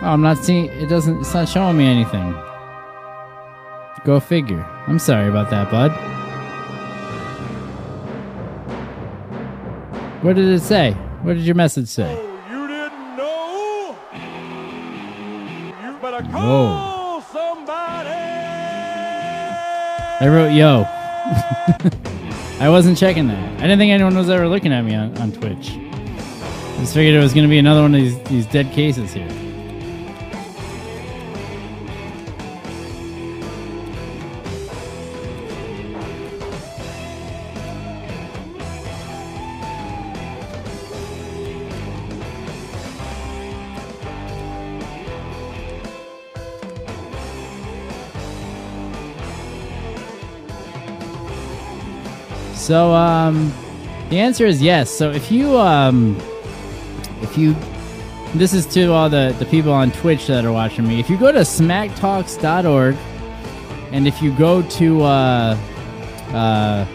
[SPEAKER 2] Oh, I'm not seeing. It doesn't. It's not showing me anything. Go figure. I'm sorry about that, bud. What did it say? What did your message say?
[SPEAKER 4] Oh, you didn't know? You better
[SPEAKER 2] Whoa.
[SPEAKER 4] somebody.
[SPEAKER 2] I wrote yo. I wasn't checking that. I didn't think anyone was ever looking at me on, on Twitch. I just figured it was going to be another one of these, these dead cases here. So um the answer is yes. So if you um if you this is to all the, the people on Twitch that are watching me. If you go to smacktalks.org and if you go to uh uh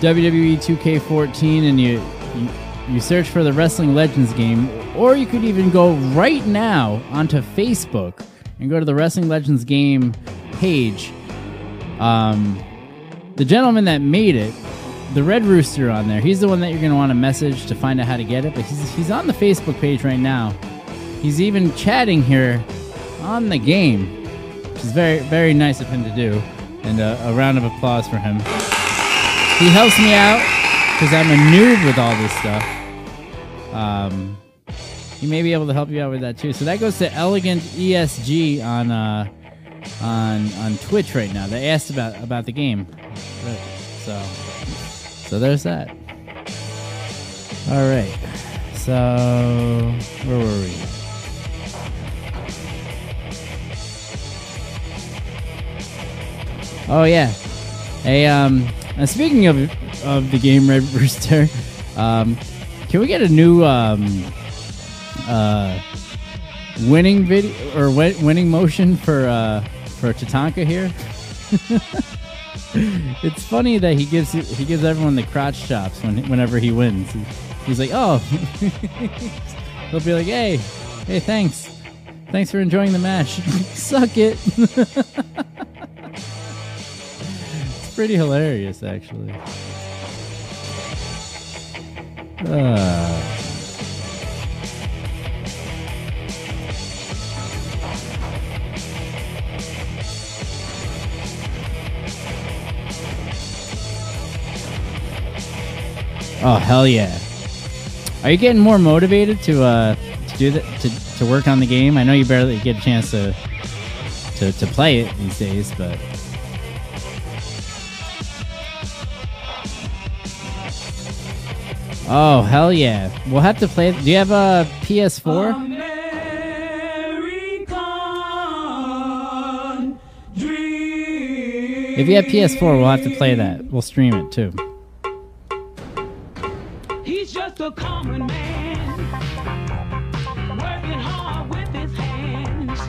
[SPEAKER 2] WWE 2K14 and you, you you search for the Wrestling Legends game, or you could even go right now onto Facebook and go to the Wrestling Legends game page. Um, the gentleman that made it, the Red Rooster on there, he's the one that you're going to want to message to find out how to get it. But he's, he's on the Facebook page right now. He's even chatting here on the game, which is very, very nice of him to do. And uh, a round of applause for him. He helps me out because I'm a noob with all this stuff. Um, he may be able to help you out with that too. So that goes to Elegant ESG on uh, on on Twitch right now. They asked about about the game, so so there's that. All right. So where were we? Oh yeah. Hey, um, speaking of of the game Red Rooster, um, can we get a new um, uh, winning video or wi- winning motion for uh, for Tatanka here? it's funny that he gives he gives everyone the crotch chops when whenever he wins. He's like, oh, he'll be like, hey, hey, thanks.
[SPEAKER 4] Thanks for enjoying the match. Suck it. it's pretty hilarious, actually. Uh, oh hell yeah! Are you getting more motivated to uh to do that to, to work on the game? I know you barely get a chance to to, to play it these days, but oh hell yeah! We'll have to play. Do you have a PS4? If you have PS4, we'll have to play that. We'll stream it too.
[SPEAKER 2] A common man, working hard with his hands.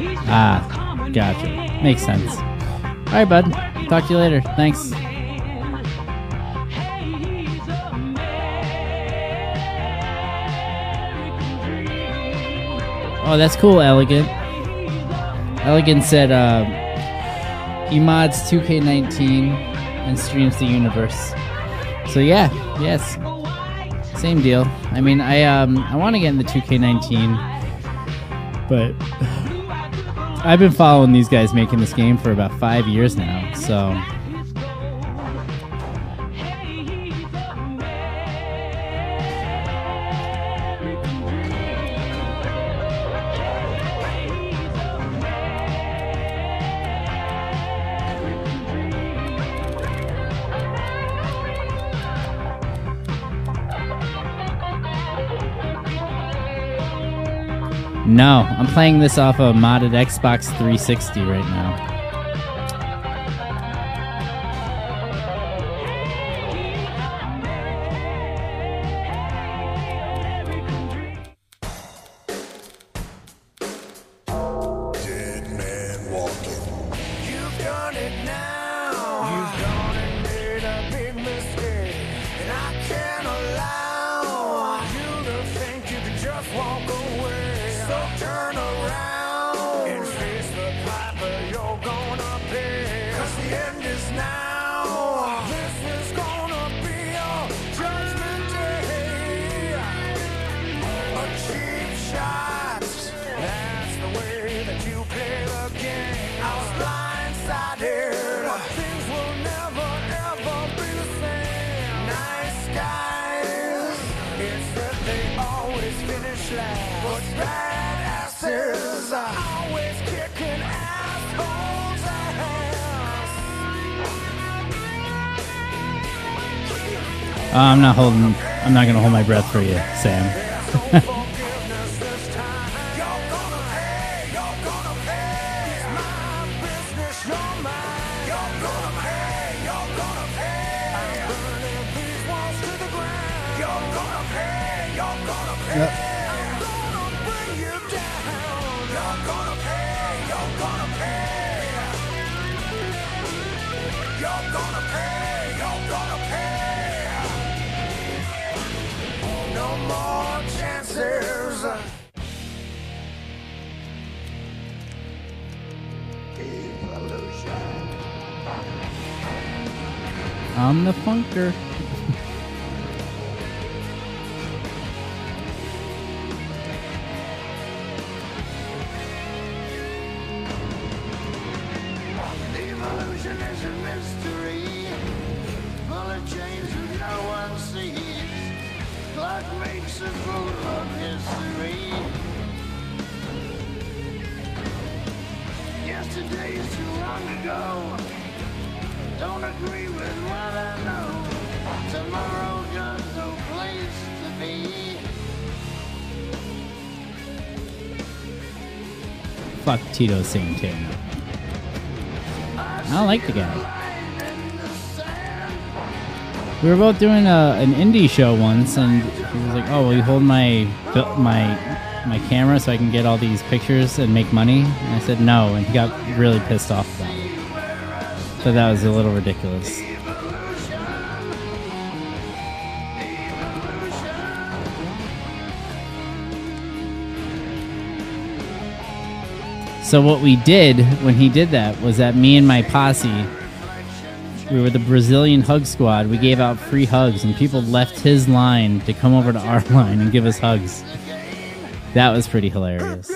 [SPEAKER 2] He's
[SPEAKER 4] Ah, gotcha. Makes sense. All right, bud. Talk to you later. Thanks. Oh, that's cool, Elegant. Elegant said uh, he mods 2K19 and streams the universe. So yeah, yes, same deal. I mean, I um I want to get into 2K19, but I've been following these guys making this game for about five years now. So no, I'm playing this off a modded Xbox 360 right now. I'm not holding. I'm not gonna hold my breath for you, Sam. Tito Santana. I don't like the guy. We were both doing a, an indie show once, and he was like, "Oh, will you hold my my my camera so I can get all these pictures and make money?" And I said no, and he got really pissed off about it. So that was a little ridiculous.
[SPEAKER 2] So what we did when he did that was that me and my posse, we were the Brazilian hug squad. We gave out free hugs, and people left his line to come over to our line and give us hugs. That was pretty hilarious.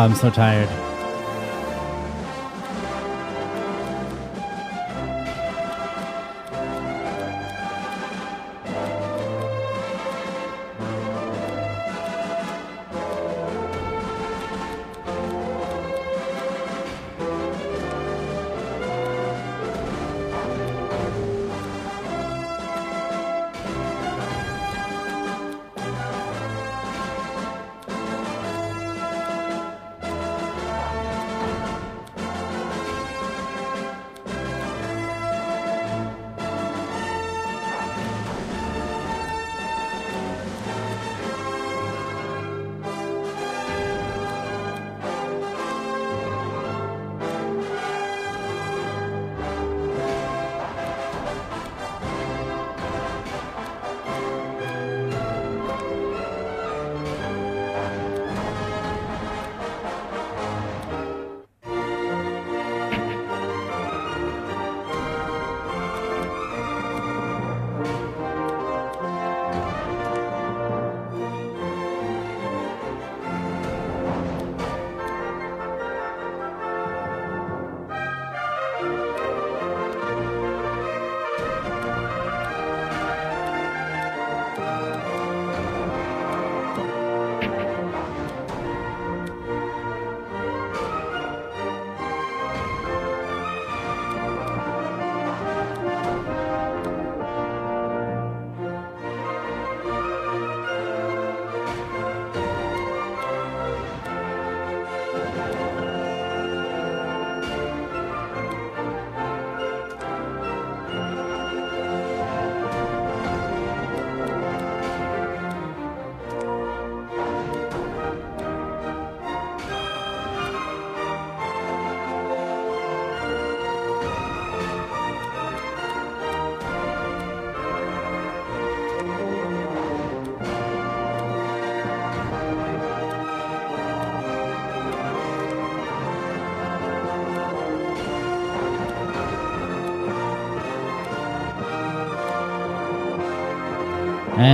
[SPEAKER 2] Oh, I'm so tired.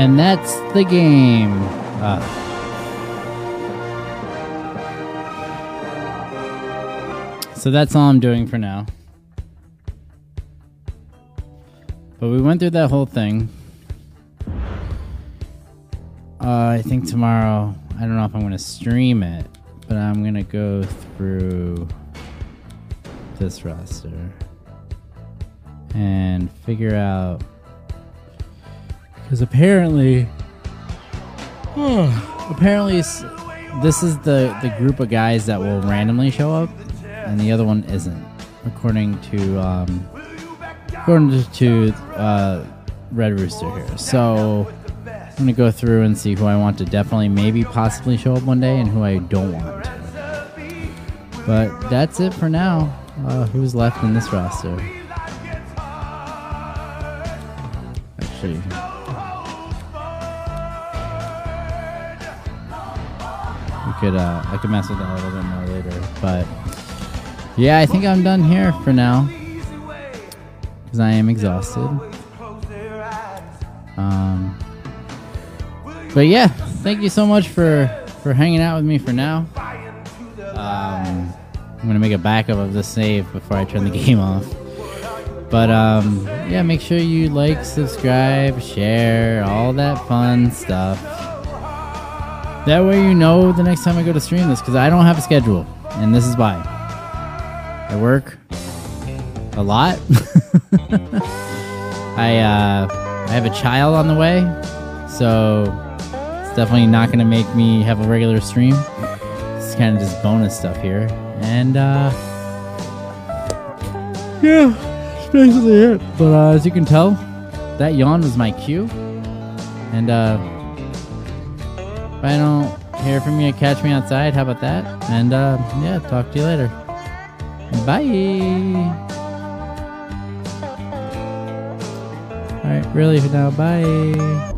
[SPEAKER 2] And that's the game. Uh, so that's all I'm doing for now. But we went through that whole thing. Uh, I think tomorrow, I don't know if I'm going to stream it, but I'm going to go through this roster and figure out because apparently, apparently this is the the group of guys that will randomly show up, and the other one isn't, according to um, according to, uh, Red Rooster here. So I'm gonna go through and see who I want to definitely, maybe, possibly show up one day, and who I don't want. But that's it for now. Uh, who's left in this roster? Actually, could uh, I could mess with that a little bit more later. But yeah, I think I'm done here for now because I am exhausted. Um, but yeah, thank you so much for for hanging out with me for now. Um, I'm gonna make a backup of the save before I turn the game off. But um, yeah, make sure you like, subscribe, share, all that fun stuff. That way you know the next time I go to stream this because I don't have a schedule, and this is why. I work a lot. I uh, I have a child on the way, so it's definitely not gonna make me have a regular stream. It's kind of just bonus stuff here, and uh, yeah, that's basically it. But uh, as you can tell, that yawn was my cue, and uh, if I don't hear from you, catch me outside. How about that? And uh, yeah, talk to you later. Bye. All right, really for now. Bye.